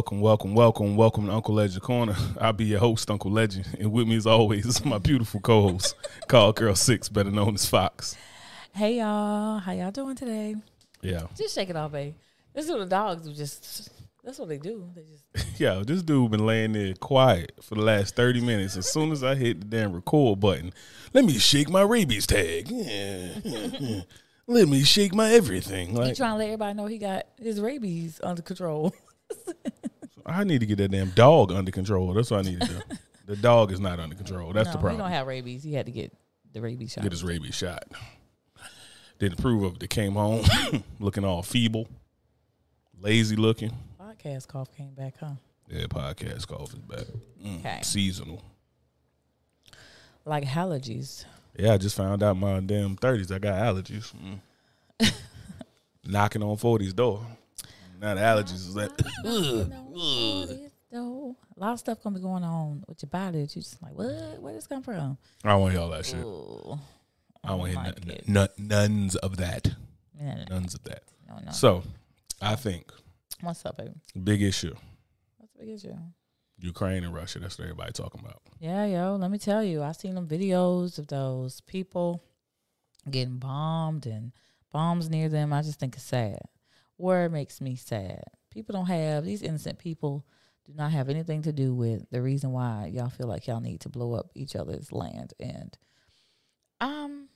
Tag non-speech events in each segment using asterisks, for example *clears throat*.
Welcome, welcome, welcome, welcome to Uncle Legend Corner. *laughs* I'll be your host, Uncle Legend, and with me as always is my beautiful co-host, *laughs* Call Girl Six, better known as Fox. Hey y'all, how y'all doing today? Yeah, Just shake it off, babe. This is what the dogs do. Just that's what they do. They just *laughs* yeah. This dude been laying there quiet for the last thirty minutes. As soon as I hit the damn record button, let me shake my rabies tag. Yeah, yeah, yeah. Let me shake my everything. he trying to let everybody know he got his rabies under control. I need to get that damn dog under control. That's what I need to do. *laughs* The dog is not under control. That's no, the problem. he don't have rabies. He had to get the rabies shot. get his rabies shot. Didn't approve of it. They came home *coughs* looking all feeble, lazy looking. Podcast cough came back, huh? Yeah, podcast cough is back. Mm, Okay. Seasonal. Like allergies. Yeah, I just found out my damn thirties. I got allergies. Mm. *laughs* Knocking on 40's door. Now the allergies is like, *laughs* No, a lot of stuff gonna be going on with your body. that You just like, what? Where this come from? I don't want to hear all that shit. Ooh. I don't oh want to like hear none, none, of that. No, no, Nones of that. no, no. So, I think What's up, baby? big issue. What's the big issue? Ukraine and Russia. That's what everybody talking about. Yeah, yo, let me tell you, I seen them videos of those people getting bombed and bombs near them. I just think it's sad. War makes me sad. People don't have these innocent people do not have anything to do with the reason why y'all feel like y'all need to blow up each other's land. And um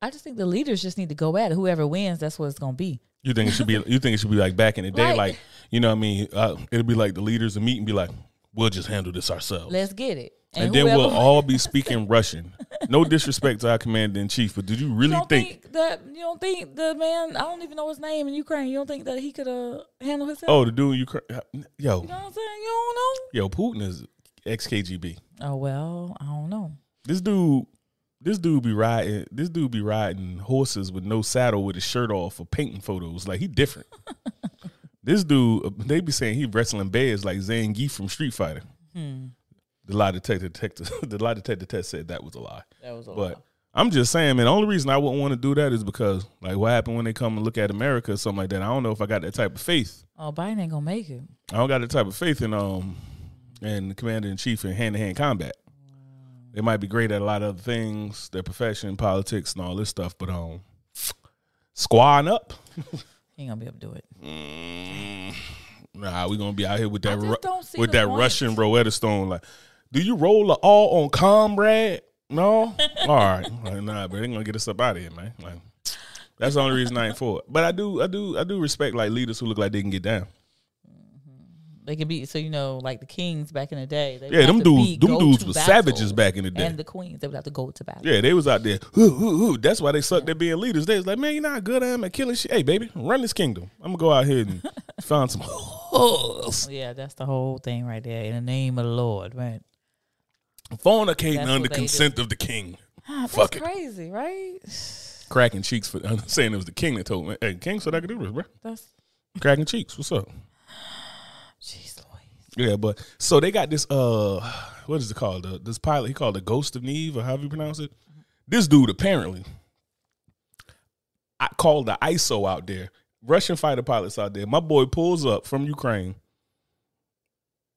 I just think the leaders just need to go at it. Whoever wins, that's what it's gonna be. You think it should be? You think it should be like back in the day, Right. like you know what I mean? Uh, it'll be like the leaders of meet and be like, "We'll just handle this ourselves," Let's get it. and, then we'll all *laughs* be speaking Russian. No disrespect to our commander in chief, but did you really you think? think, that you don't think the man I don't even know his name in Ukraine. You don't think that he could uh, handle himself? Oh, the dude in Ukraine, yo, You know what I'm saying? You don't know? yo, Putin is ex KGB. Oh well, I don't know. This dude, this dude be riding. This dude be riding horses with no saddle with his shirt off for painting photos. Like he different. *laughs* this dude, they be saying he wrestling bears like Zangief from Street Fighter. Hmm. The lie detector, detector *laughs* the lie detector test said that was a lie. That was a lie. But I'm just saying, man. The only reason I wouldn't want to do that is because, like, what happened when they come and look at America or something like that. I don't know if I got that type of faith. Oh, Biden ain't gonna make it. I don't got that type of faith in um, and commander in chief in hand to hand combat. They might be great at a lot of other things, their profession, politics, and all this stuff, but um, squaring up, *laughs* ain't gonna be able to do it. mm, nah, we gonna be out here with that Ru- with the that point. Russian Rosetta Stone. Like, do you roll the all on comrade? No, *laughs* all right, like, nah, but they gonna get us up out of here, man. Like, that's the only reason I ain't for it. But I do, I do, I do respect like leaders who look like they can get down. Mm-hmm. They could be so you know, like the kings back in the day. They Yeah, them dudes, be- them dudes was savages back in the day. And the queens, they would have to go to battle. Yeah, they was out there. "Hoo, hoo, hoo." That's why they sucked at being leaders. They was like, man, you're not good at at killing shit. Hey, baby, run this kingdom. I'm gonna go out here and *laughs* find some *laughs* hoes. Yeah, that's the whole thing right there. In the name of the Lord, right? Fornicating That's under consent of the king. Ah, *gasps* that's Fuck it. crazy, right? Cracking cheeks for I'm saying it was the king that told me. Hey, king said I could do this, bro. That's Cracking cheeks. What's up? *gasps* jeez, Louise. Yeah, but so they got this uh what is it called? Uh, this pilot, he called the Ghost of Neve, or however you pronounce it. This dude apparently I called the ISO out there. Russian fighter pilots out there. My boy pulls up from Ukraine.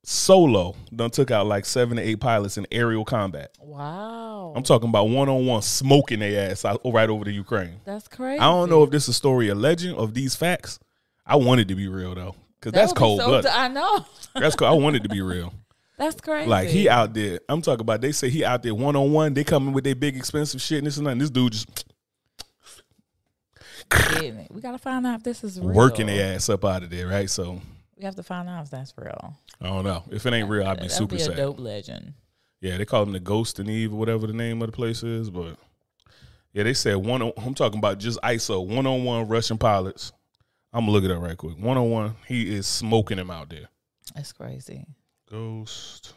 Solo done took out like seven to eight pilots in aerial combat. Wow, I'm talking about one on one smoking their ass out, right over to Ukraine. that's crazy. I don't know if this is a story of legend of these facts. I want it to be real though, because That that's cold so blooded. I know. *laughs* that's cool. I want it to be real. That's crazy. Like he out there. I'm talking about. They say he out there one on one. They coming with their big expensive shit and this and that. And this dude just. We gotta find out if this is real. working their ass up out of there, right? So We have to find out if that's real. I don't know. If it ain't real, I'd be That'd super be a sad. dope legend. Yeah, they call him the Ghost and Eve or whatever the name of the place is. But yeah, they said one. On, I'm talking about just ISO one on one Russian pilots. I'm gonna look it up right quick. One on one, he is smoking him out there. That's crazy. Ghost.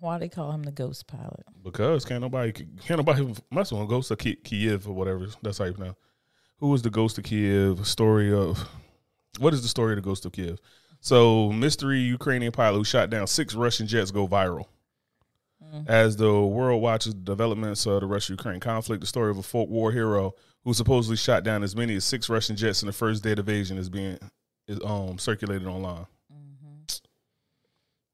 Why they call him the ghost pilot? Because can't nobody can't nobody mess with him. Ghost of Kiev or whatever. That's how you pronounce. Who was the Ghost of Kiev? Story of what is the story of the Ghost of Kiev? So mystery Ukrainian pilot who shot down six Russian jets go viral. As the world watches the developments of the Russia-Ukraine conflict, the story of a folk war hero who supposedly shot down as many as six Russian jets in the first day of invasion is being is um circulated online. Mm.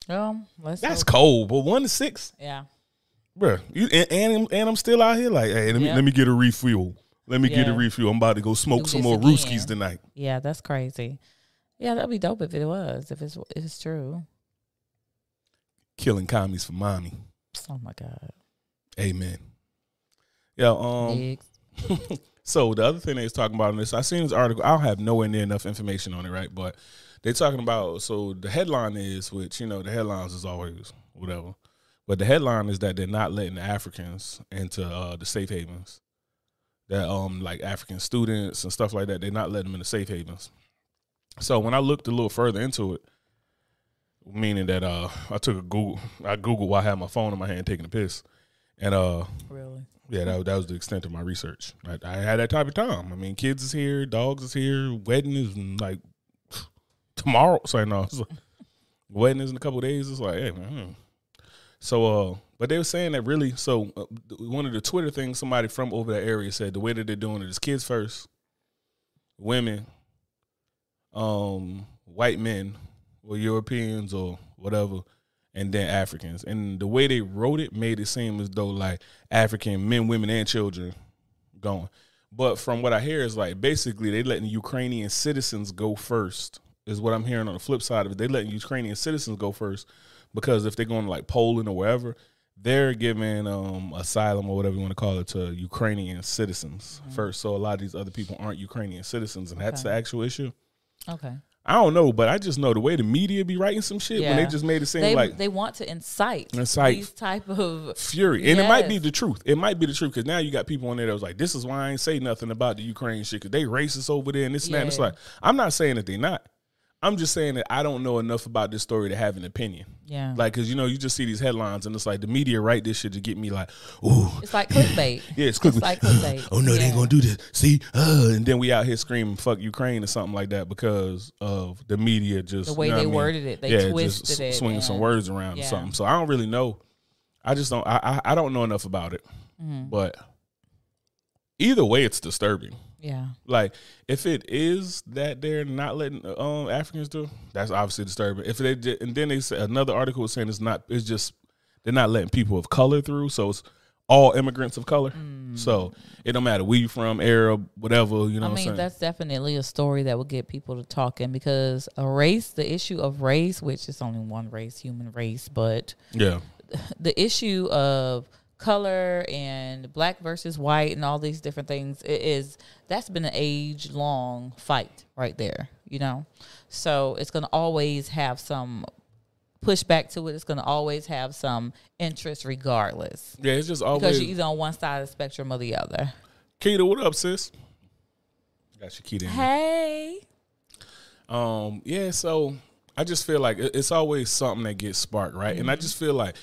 Oh, let's That's hope. cold, but one to six, yeah. bruh. You and, and I'm- and I'm still out here like, hey, let me Yeah. let me get a refuel. Let me get a refuel. I'm about to go smoke Do some more again. Rooskies tonight. Yeah, that's crazy. Yeah, that'd be dope if it was. If it's if it's true. Killing commies for mommy. Oh my god. Amen. Yeah. Um. *laughs* So the other thing they was talking about in this, I seen this article. I don't have nowhere near enough information on it, right? But they talking about. So the headline is, which you know, the headlines is always whatever. But the headline is that they're not letting the Africans into uh, the safe havens. That um like African students and stuff like that, they're not letting them in the safe havens. So when I looked a little further into it, meaning that uh I took a Google, I googled while I had my phone in my hand taking a piss, and uh Really? yeah, that, that was the extent of my research. I, I had that type of time. I mean, kids is here, dogs is here, wedding is like *sighs* tomorrow. So no, it's like, wedding is in a couple of days. It's like, hey, man. hmm. So, uh, but they were saying that really. So, uh, one of the Twitter things, somebody from over that area said the way that they're doing it is kids first, women, um, white men, or Europeans or whatever, and then Africans. And the way they wrote it made it seem as though like African men, women, and children going. But from what I hear is like basically they letting Ukrainian citizens go first is what I'm hearing on the flip side of it. They letting Ukrainian citizens go first because if they're going to like Poland or wherever, they're giving um, asylum or whatever you want to call it to Ukrainian citizens first. So a lot of these other people aren't Ukrainian citizens, and that's the actual issue. Okay. I don't know, but I just know the way the media be writing some shit when they just made it seem They like they want to incite, Incite. these type of fury, and it might be the truth. It might be the truth because now you got people on there that was like, "This is why I ain't say nothing about the Ukraine shit because they racist over there and this and that." And it's like, I'm not saying that they not. I'm just saying that I don't know enough about this story to have an opinion. yeah. Like, cause you know, you just see these headlines and it's like the media write this shit to get me like, "Ooh, it's like clickbait. *laughs* yeah, it's quick. It's like clickbait. *laughs* oh no, they Yeah. ain't gonna do this. See, uh, and then we out here screaming "fuck Ukraine" or something like that because of the media just The way you know they I mean? worded it, they yeah, twisted just it swinging some words around or something. So I don't really know. I just don't. I I, I don't know enough about it. Mm-hmm. But either way, it's disturbing. Yeah. Like if it is that they're not letting um Africans do, that's obviously disturbing. If they did, and then they said another article was saying it's not. It's just they're not letting people of color through. So it's all immigrants of color. So it don't matter where you from, Arab, whatever. You know Mm. I mean, that's definitely a story that will get people to talking because a race, the issue of race, which is only one race, human race, but yeah. *laughs* the issue of color and black versus white and all these different things it is that's been an age long fight right there you know so it's going to always have some pushback to it it's going to always have some interest regardless Yeah, it's just because you're either on one side of the spectrum or the other Keita, what up, sis? Got your Keita hey Um, yeah, so I just feel like it's always something that gets sparked, right? And I Mm-hmm. just feel like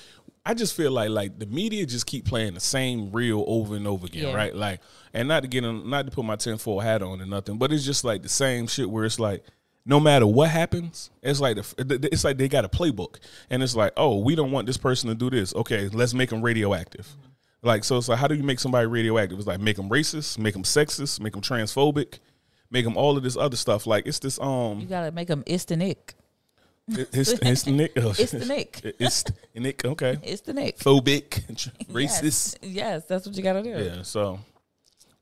I just feel like like the media just keep playing the same reel over and over again, Yeah. right? Like, and not to get on, not to put my tinfoil hat on or nothing, but it's just like the same shit where it's like no matter what happens, it's like the, it's like they got a playbook, and it's like, oh, we don't want this person to do this. Okay, let's make them radioactive. Like, so it's like, how do you make somebody radioactive? It's like make them racist, make them sexist, make them transphobic, make them all of this other stuff. Like, it's this um. you gotta make them it's It's, it's the Nick. *laughs* it's the nick It's the Nick. Okay. it's the nick Phobic, *laughs* racist. yes, yes that's what you gotta do Yeah. So,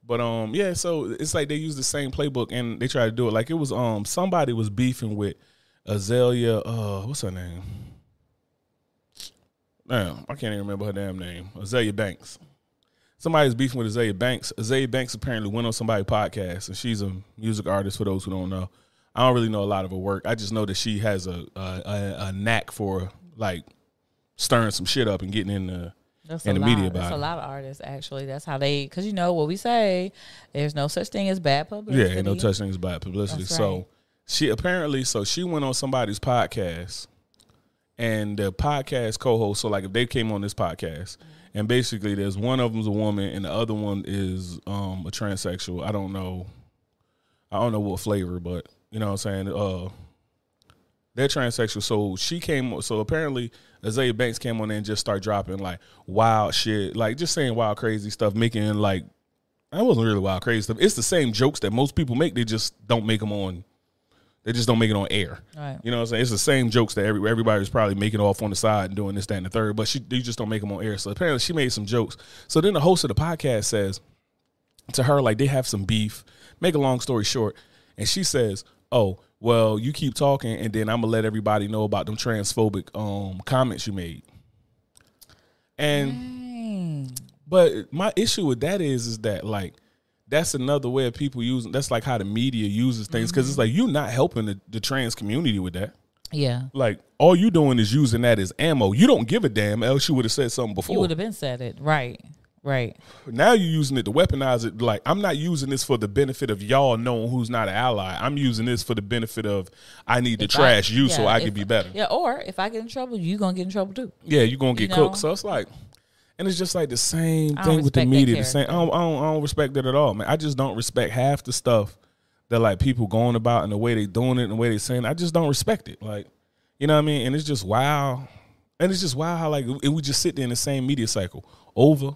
but um, yeah. So it's like they use the same playbook and they try to do it. Like it was um somebody was beefing with Azealia. Uh, what's her name? Damn, I can't even remember her damn name. Azealia Banks. Somebody's beefing with Azealia Banks. Azealia Banks apparently went on somebody's podcast, and she's a music artist. For those who don't know, I don't really know a lot of her work. I just know that she has a a, a, a knack for like stirring some shit up and getting in the That's in the lot. media That's about a lot of artists actually. That's how they, because you know what we say. There's no such thing as bad Yeah, publicity. ain't no such thing as bad publicity. So she apparently, so she went on somebody's podcast, and the podcast co-host. So like, if they came on this podcast, and basically, there's one of them's a woman, and the other one is um a transsexual. I don't know, I don't know what flavor, but you know what I'm saying. Uh, they're transsexual. So she came. So apparently, Azealia Banks came on there and just start dropping like wild shit, like just saying wild crazy stuff, making like that wasn't really wild crazy stuff. It's the same jokes that most people make. They just don't make them on. They just don't make it on air. Right. You know what I'm saying? It's the same jokes that every, everybody's probably making off on the side and doing this, that, and the third, but she you just don't make them on air. So apparently she made some jokes. So then the host of the podcast says to her, like, they have some beef. Make a long story short. And she says, Oh, well, you keep talking, and then I'm gonna let everybody know about them transphobic um comments you made. And Dang. but my issue with that is is that like that's another way of people using that's like how the media uses things because it's like you're not helping the, the trans community with that. Yeah. Like all you doing is using that as ammo. You don't give a damn, else you would have said something before. You would have been said it. Right. Right. Now you're using it to weaponize it. Like I'm not using this for the benefit of y'all knowing who's not an ally. I'm using this for the benefit of I need to If I- trash you so I if- can be better. Yeah. Or if I get in trouble, you gonna get in trouble too. Yeah, you're gonna get You cooked. know? So it's like, and it's just like the same thing with the media. The same. I don't, I don't. I don't respect that at all, man. I just don't respect half the stuff that like people going about and the way they doing it and the way they saying. it. I just don't respect it. Like, you know what I mean? And it's just wow. And it's just wow how like it, we just sit there in the same media cycle over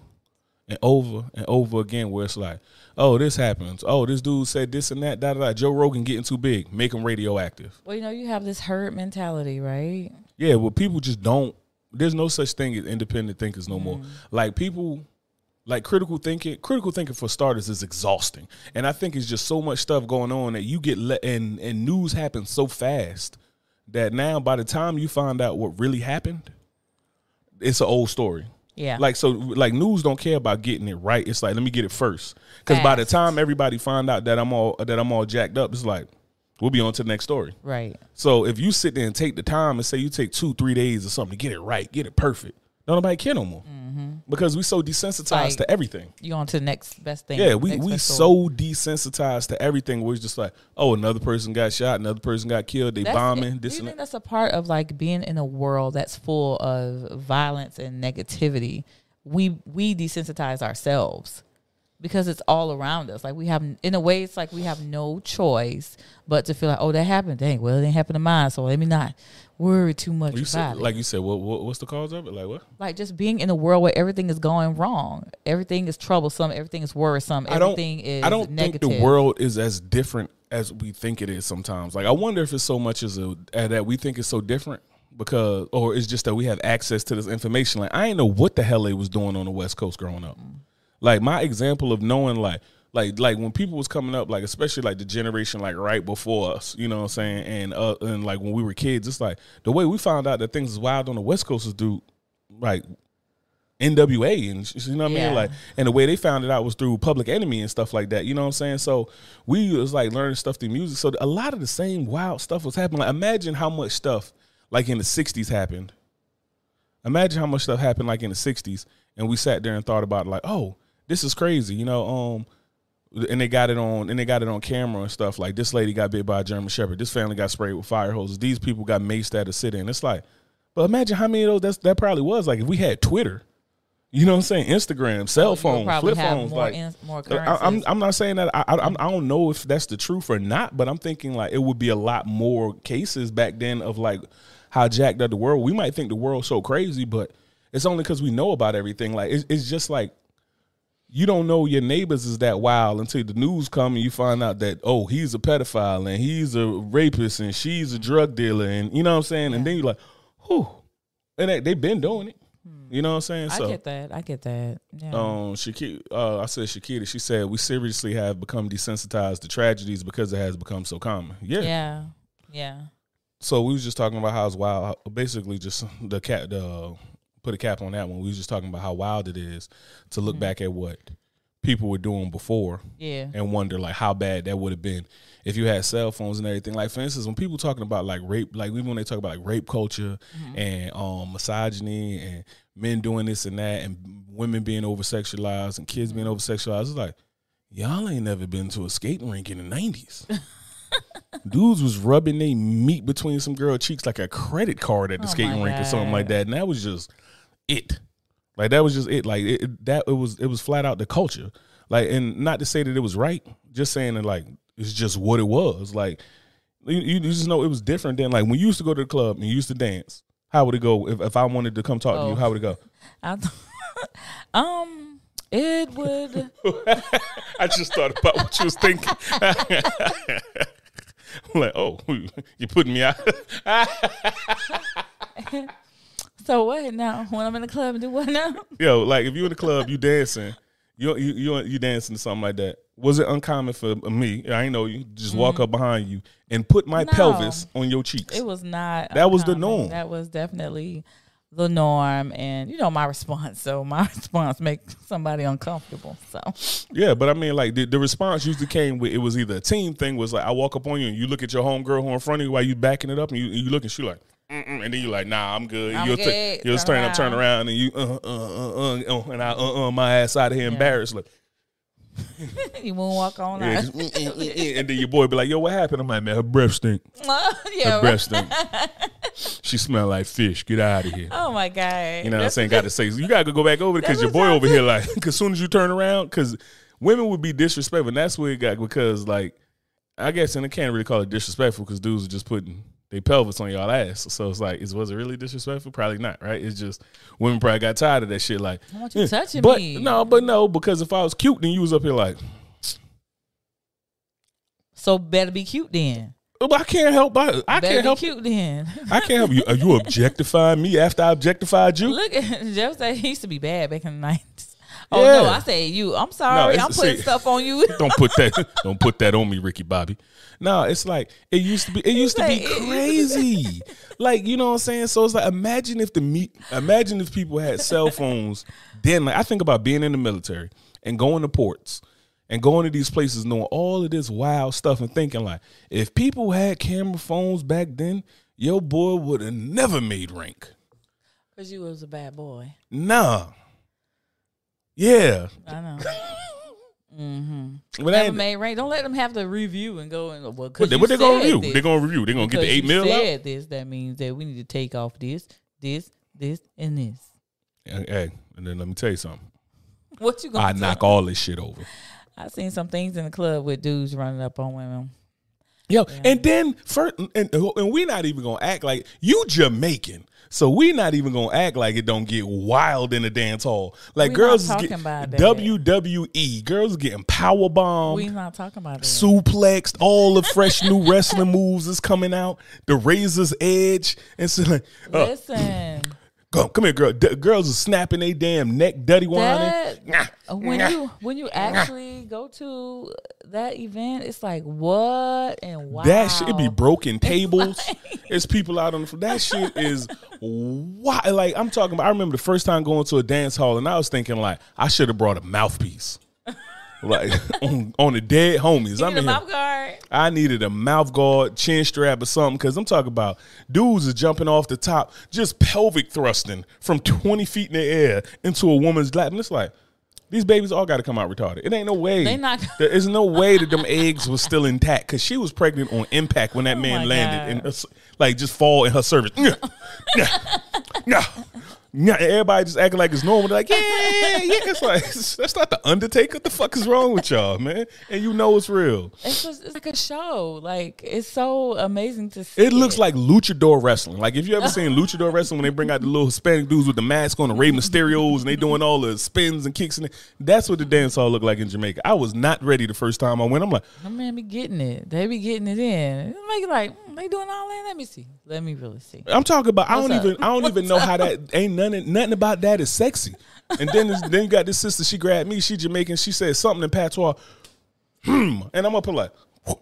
and over and over again, where it's like, oh, this happens. Oh, this dude said this and that. Da da da. Joe Rogan getting too big, make him radioactive. Well, you know, you have this herd mentality, right? Yeah, well, people just don't. There's no such thing as independent thinkers no more. Mm. Like people, like critical thinking. Critical thinking for starters is exhausting, and I think it's just so much stuff going on that you get let and and news happens so fast that now by the time you find out what really happened, it's an old story. Yeah. Like so, like news don't care about getting it right. It's like let me get it first, because by the time everybody find out that I'm all that I'm all jacked up, it's like we'll be on to the next story. right. So if you sit there and take the time and say you take two, three days or something to get it right, get it perfect, don't nobody care no more because we so desensitized Mm-hmm. Like- to everything. You on to the next best thing. Yeah, we we so desensitized to everything. We're just like, oh, another person got shot, another person got killed. They That's- bombing Do this you and think that. that's a part of like being in a world that's full of violence and negativity? We we desensitize ourselves because it's all around us. Like we have, in a way, it's like we have no choice but to feel like, oh, that happened. Dang, well, it didn't happen to mine, so let me not worry too much You about said, it. like you said, what, what what's the cause of it? Like what? like just being in a world where everything is going wrong, everything is troublesome, everything is worrisome, I everything is I don't negative. think the world is as different as we think it is sometimes. Like I wonder if it's so much as a uh, that we think it's so different because, or it's just that we have access to this information. Like I didn't know what the hell they was doing on the West Coast growing up. Like my example of knowing like. Like like when people was coming up, like especially like the generation like right before us, you know what I'm saying, and uh, and like when we were kids, it's like the way we found out that things is wild on the West Coast is through like NWA and you know what I mean? Like and the way they found it out was through Public Enemy and stuff like that. You know what I'm saying? So we was like learning stuff through music. So a lot of the same wild stuff was happening. Like imagine how much stuff like in the '60s happened. Imagine how much stuff happened like in the '60s, and we sat there and thought about like, oh, this is crazy. You know, um, and they got it on and they got it on camera and stuff. Like this lady got bit by a German Shepherd. This family got sprayed with fire hoses. These people got maced at a sit in. It's like, but imagine how many of those that's, that probably was. Like if we had Twitter, you know what I'm saying? Instagram, cell phones, flip phones, more, like. in, more I, I'm. I'm not saying that I, I I don't know if that's the truth or not, but I'm thinking like it would be a lot more cases back then of like how jacked up the world. We might think the world's so crazy, but it's only because we know about everything. Like it's, it's just like you don't know your neighbors is that wild until the news come and you find out that oh he's a pedophile and he's a rapist and she's a drug dealer and you know what I'm saying, and then you're like, whew, and they, they've been doing it. You know what I'm saying? Hmm. I get that. I get that. Yeah. Um, Shakira, uh, I said Shakira. She said we seriously have become desensitized to tragedies because it has become so common. Yeah. yeah. Yeah. So we was just talking about how it's wild. Basically, just the cat. The put a cap on that one. We was just talking about how wild it is to look mm-hmm. back at what people were doing before Yeah. and wonder like how bad that would have been if you had cell phones and everything. Like for instance, when people talking about like rape, like even when they talk about like rape culture mm-hmm. and um misogyny and men doing this and that and women being over sexualized and kids being mm-hmm. over sexualized, it's like y'all ain't never been to a skating rink in the nineties. *laughs* Dudes was rubbing their meat between some girl cheeks like a credit card at the Oh skating rink or something like that, and that was just it. Like that was just it. Like it, that it was it was flat out the culture. Like and not to say that it was right, just saying that like it's just what it was. Like you, you just know it was different than like when you used to go to the club and you used to dance. How would it go if, if I wanted to come talk to you? Oh. How would it go? *laughs* I th- *laughs* um, it would. *laughs* I just thought about what you was thinking. Like, oh, you putting me out? So what now? *laughs* When I'm in the club do what now? Yo, like if you in the club, you dancing, you you you you dancing to something like that. Was it uncommon for me? I ain't know you just walk mm. up behind you and put my No. pelvis on your cheeks. It was not. That was the norm. That was definitely the norm, and you know my response. So *laughs* my response make somebody uncomfortable. So Yeah, but I mean, like the, the response usually came with it was either a team thing was like I walk up on you and you look at your homegirl who in front of you while you backing it up and you, you look and she like, Mm-mm, and then you like, nah, I'm good. I'm you'll good. you'll Turn up, turn around. and you uh uh uh uh, uh and I uh uh my ass out of here Yeah. embarrassed like, *laughs* you won't walk on *laughs* yeah, just, mm, mm, mm, and then your boy be like, yo, what happened? I'm like, man, her breath stink. *laughs* Her yeah. right. breath stink. she smell like fish. Get out of here. Oh my god. You know what I'm saying? Got to say, you got to go back over because your boy over here, like, as soon as you turn around, because women would be disrespectful. And that's where it got, because, like, I guess, and I can't really call it disrespectful because dudes are just putting their pelvis on y'all ass. So it's like, is, was it really disrespectful? Probably not, right? It's just women probably got tired of that shit. Like, I want you eh. touching but, me. No, but no, because if I was cute, then you was up here like, So better be cute then. but I can't help, I better can't be help. cute then. I can't help you. Are you *laughs* objectifying me after I objectified you? Look at *laughs* Jeff said he used to be bad back in the nineties. Oh no, I say you. I'm sorry. it's- I'm putting see- stuff on you. *laughs* don't put that don't put that on me, Ricky Bobby. No, it's like it used to be it used to be crazy. *laughs* like, you know what I'm saying? So it's like imagine if the me imagine if people had cell phones then like I think about being in the military and going to ports and going to these places knowing all of this wild stuff and thinking like if people had camera phones back then, your boy would have never made rank. Cause you was a bad boy. Nah. Yeah. I know. *laughs* mm-hmm. But I Never made rank. Don't let them have to review and go and well. what Cause they, what they gonna review? this. They gonna review. They gonna get the Because eight you mil out. said this. That means that we need to take off this, this, this, and this. Hey, Hey, and then let me tell you something. What you gonna? I do? knock all this shit over. I seen some things in the club with dudes running up on women. Yo, and then first, and, and we not even gonna act like you Jamaican, so we not even gonna act like it don't get wild in the dance hall. Like We girls is talking getting about that. WWE, girls getting power bombed, we not talking about that. suplexed. All the fresh new wrestling moves is coming out. The razor's edge, and so like, uh, Listen, come, come here, girl. D- girls are snapping they damn neck, duddy whining. Uh, that when you when you actually go to that event, it's like what and wow. That shit it be broken tables. It's people out on the that shit is why like I'm talking about I remember the first time going to a dance hall and I was thinking like I should have brought a mouthpiece. Like *laughs* on, on the dead homies. You I'm need a in mouth guard. I needed a mouth guard, chin strap, or something because I'm talking about dudes are jumping off the top, just pelvic thrusting from 20 feet in the air into a woman's lap. And it's like, these babies all got to come out retarded. It ain't no way. They not- There is no *laughs* way that them eggs was still intact because she was pregnant on impact when that Oh man landed God. and like just fall in her service. *laughs* Yeah, everybody just acting like it's normal. They're like, yeah, yeah, yeah. It's like *laughs* that's not the Undertaker. What the fuck is wrong with y'all, man? And you know it's real. It's just it's like a show. Like it's so amazing to see. It looks like luchador wrestling. Like if you ever seen luchador *laughs* wrestling when they bring out the little Hispanic dudes with the mask on, the Rey Mysterios, and they doing all the spins and kicks, and that's what the dance hall looked like in Jamaica. I was not ready the first time I went. I'm like, Them man be getting it. They be getting it in. It make it like mm, they doing all that. Let me see. Let me really see. I'm talking about. I don't up? even. I don't even know how that *laughs* ain't nothing. Nothing about that is sexy. And then this- then you got this sister. She grabbed me. She Jamaican. She said something in patois. Hmm. And I'm up here like.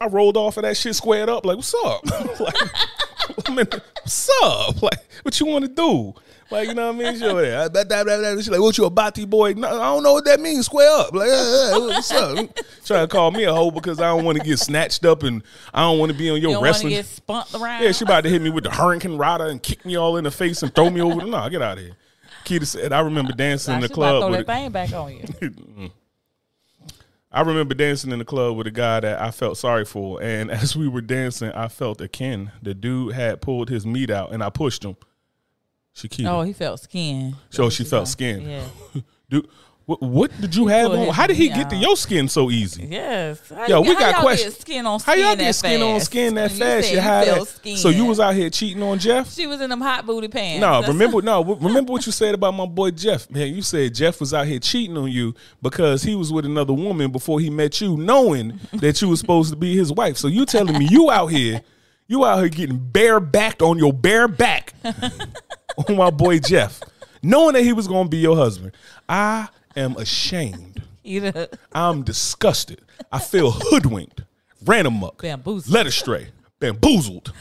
I rolled off of that shit squared up. Like, what's up? *laughs* like, *laughs* I mean, what's up? Like, what you want to do? Like, you know what I mean? She over there, "Ah, blah, blah, blah, blah." She like, what you a bati boy? No, I don't know what that means. Square up. Like, "Ah, ah, what's up? Trying to call me a hoe because I don't want to get snatched up and I don't want to be on your You wrestling. get spunked around. Yeah, she about to hit me with the hurricane rider and kick me all in the face and throw me over. No, get out of here. Keita said, I remember dancing in the she about to club throw with that thing back on you. *laughs* I remember dancing in the club with a guy that I felt sorry for. And *laughs* as we were dancing, I felt a kin. The dude had pulled his meat out and I pushed him. Shakita. oh, he felt skin. so she felt skin. Yeah. *laughs* Dude, What, what did you have on? How did he get to your skin so easy? Yes. How Yo, we got y'all questions. Get skin on skin How y'all that get skin on skin that You fast? You had that. skin. So you was out here cheating on Jeff? She was in them hot booty pants. No, *laughs* remember no, remember what you said about my boy Jeff. Man, you said Jeff was out here cheating on you because he was with another woman before he met you, knowing that you was supposed to be his wife. So you telling me you out here, you out here getting bare backed on your bare back *laughs* on my boy Jeff, knowing that he was gonna be your husband. I am ashamed. I'm disgusted. I feel hoodwinked, ran him up, Bamboozled. led astray, bamboozled.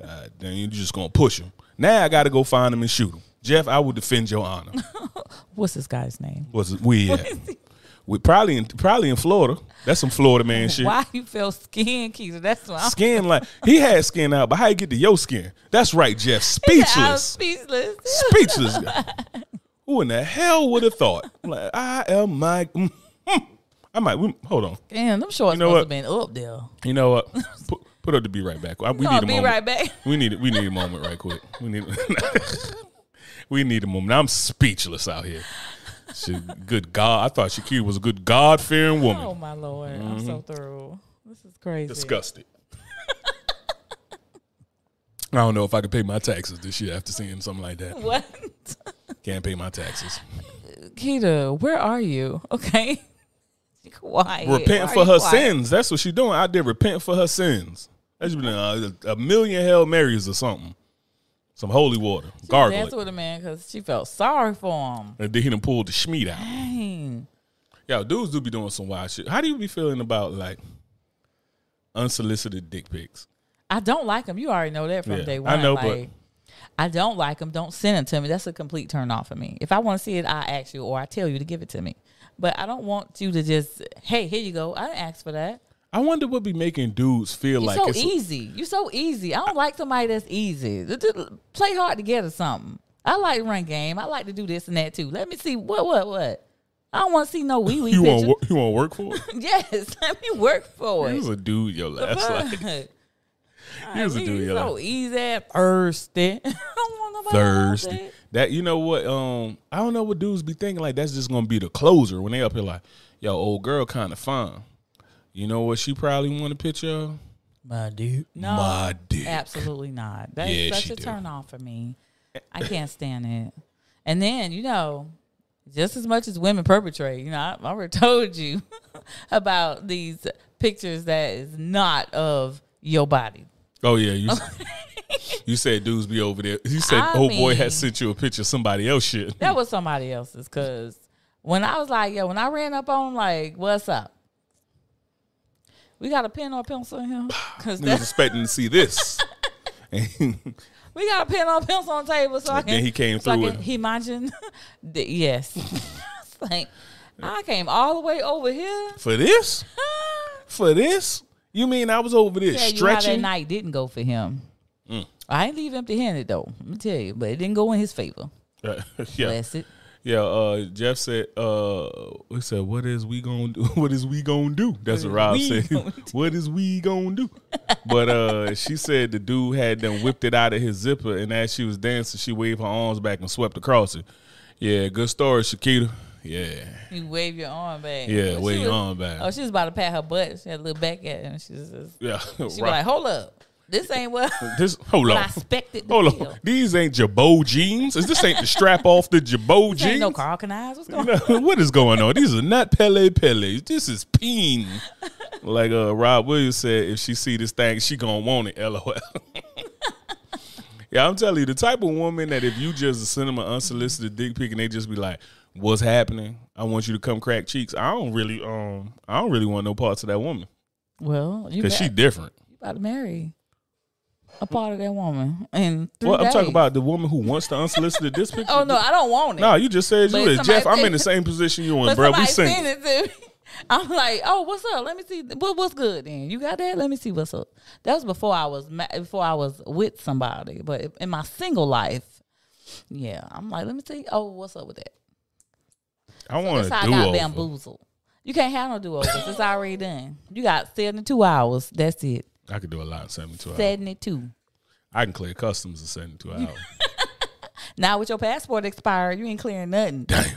God damn, you just gonna push him. Now I got to go find him and shoot him. Jeff, I will defend your honor. *laughs* what's this guy's name? What's it we? *laughs* At? We probably in probably in Florida. That's some Florida man *laughs* shit. Why you feel skin, Keita? That's why I'm Skin *laughs* like he had skin out, but how you get to your skin? That's right, Jeff. *laughs* Speechless, speechless. speechless. Who in the hell would have thought? I'm like I am my. mm, mm. I might we, hold on. Damn, them shorts You know must what? have been up there. You know what? Put, put up to be right back. I- We No, need a be moment. right back. We need we need a moment right quick. We need we need a moment. I'm speechless out here. She, good God, I thought Shakira was a good God fearing woman. Oh my lord, I'm so Mm-hmm. through. This is crazy. Disgusted. I don't know if I could pay my taxes this year after seeing something like that. *laughs* What? Can't pay my taxes. Keita, where are you? Okay. *laughs* Quiet. Repent Why for her quiet? sins. That's what she's doing out there. Repent for her sins. That's been a, a million Hail Marys or something. Some holy water. Gargle Dance it. with a man because she felt sorry for him. And then he done pulled the schmeat out. Dang. Yo, dudes do be doing some wild shit. How do you be feeling about like unsolicited dick pics? I don't like them. You already know that from Yeah, day one. I know, but- I don't like them. Don't send them to me. That's a complete turn off for me. If I want to see it, I ask you or I tell you to give it to me. But I don't want you to just, hey, here you go. I didn't ask for that. I wonder what be making dudes feel You're like so it's a- easy. You're so easy. I don't like somebody that's easy. Th- th- Play hard to get or something. I like to run game. I like to do this and that too. Let me see what what what. I don't want to see no wee wee *laughs* you picture. want you want to work for it? *laughs* yes, *laughs* let me work for it. He it. was a dude your last life. He was a I dude your so life. easy, thirsty. I don't want nobody Thirsty. thirsty. That you know what? Um, I don't know what dudes be thinking. Like that's just gonna be the closer when they up here. Like, yo, old girl, kind of fine. You know what? She probably want a picture. of? My dude. No, My dick. absolutely not. That's Yeah, such she a do. turn off for me. I can't stand it. And then you know, just as much as women perpetrate, you know, I, I already *laughs* told you *laughs* about these pictures that is not of your body. Oh yeah, you. *laughs* you said dudes be over there. You said I old boy mean- had sent you a picture of somebody else shit. That was somebody else's. Cause when I was like, yo, when I ran up on him, like, what's up? We got a pen or a pencil in here? *sighs* Cause He was expecting to see this. *laughs* We got a pen or a pencil on the table, so I can. then he came so I through can it. Imagine, *laughs* that- yes. *laughs* Like I came all the way over here. for this, for this, you mean I was over there you how that stretching? night didn't go for him. Mm. I ain't leave empty handed though. Let me tell you, but it didn't go in his favor. Uh, yeah, Bless it. Yeah. Uh, Jeff said, uh, he said, "What is we gonna do? *laughs* What is we gonna do?" That's what Rob we said. *laughs* what is we gonna do? But uh, she said the dude had them whipped it out of his zipper, and as she was dancing, she waved her arms back and swept across it. Yeah, good story, Shakita. Yeah, You wave your arm back. yeah, wave your was- arm back. Oh, she was about to pat her butt. She had to look back at him. She was just, yeah, *laughs* she was right. like, "Hold up, this ain't what, *laughs* this hold on. I expected." Hold feel. on. These ain't Girbaud jeans. Is this ain't the strap off the Girbaud This jeans? ain't no Karl Kanis. What's going No, what is going on? These are not Pelle Pelle. This is peen. Like uh, Rob Williams said, if she see this thing, she gonna want it. LOL. yeah, I'm telling you, the type of woman that if you just send them an unsolicited dick pic and they just be like, "What's happening? I want you to come crack cheeks." I don't really, um, I don't really want no parts of that woman Well, you because she different. you about to marry a part of that woman And Well, I'm talking about the woman who wants the unsolicited dick *laughs* pic. Oh no, I don't want it. No, you just said But you is. Jeff, I'm in the same position you in, bro. We somebody single. sent it to me. *laughs* I'm like, oh, what's up? Let me see. What, what's good then? You got that? Let me see what's up. That was before I was ma- before I was with somebody. But in my single life, yeah, I'm like, let me see. Oh, what's up with that? I want to how I do got over. bamboozled. You can't have no do overs. it's already done. You got 72 hours. That's it. I could do a lot in 72 hours. 72. I can clear customs in 72 hours. *laughs* Now with your passport expired, you ain't clearing nothing. Damn. *laughs*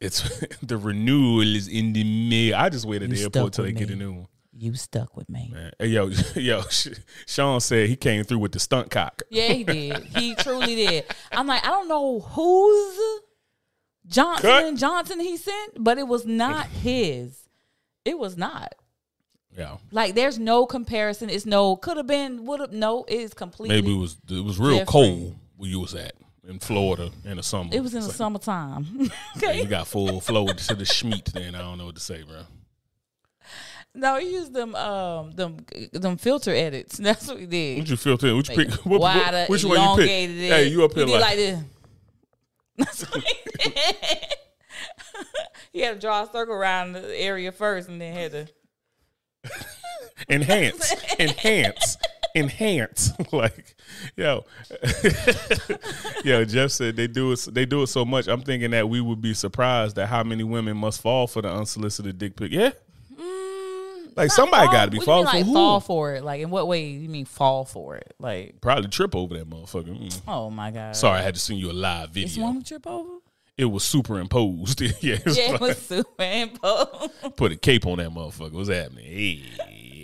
It's *laughs* the renewal is in the mail. I just wait at You the airport till they with get a new one. You stuck with me. Man. Hey, yo, yo, Sean said he came through with the stunt cock. Yeah, he did. He truly did. I'm like, I don't know whose Johnson Cut. Johnson he sent, but it was not his. It was not. Yeah, Like, there's no comparison. It's no could have been, would have. No, it's completely. maybe it was it was real different. cold where you was at in Florida in the summer. It was in It's the like, summertime. *laughs* You got full flow to the schmeat. Then I don't know what to say, bro. No, he used them, um, them, them filter edits. *laughs* That's what he did. What you? To what you pick? What, Wider, what, which one you elongated pick? it. Hey, you up here like, like this. *laughs* That's what he did. he had to draw a circle around the area first, and then had to. Enhance, enhance, enhance. *laughs* like, yo, *laughs* yo. Jeff said they do it. They do it so much. I'm thinking that we would be surprised at how many women must fall for the unsolicited dick pic. Yeah, like somebody got to be falling for like who? fall for it. Like in what way you mean fall for it? Like Probably trip over that motherfucker. Mm. oh my god. Sorry, I had to send you a live video. one to trip over. It was superimposed. *laughs* yeah, it was Yeah, it was superimposed. put a cape on that motherfucker. What's happening? Hey,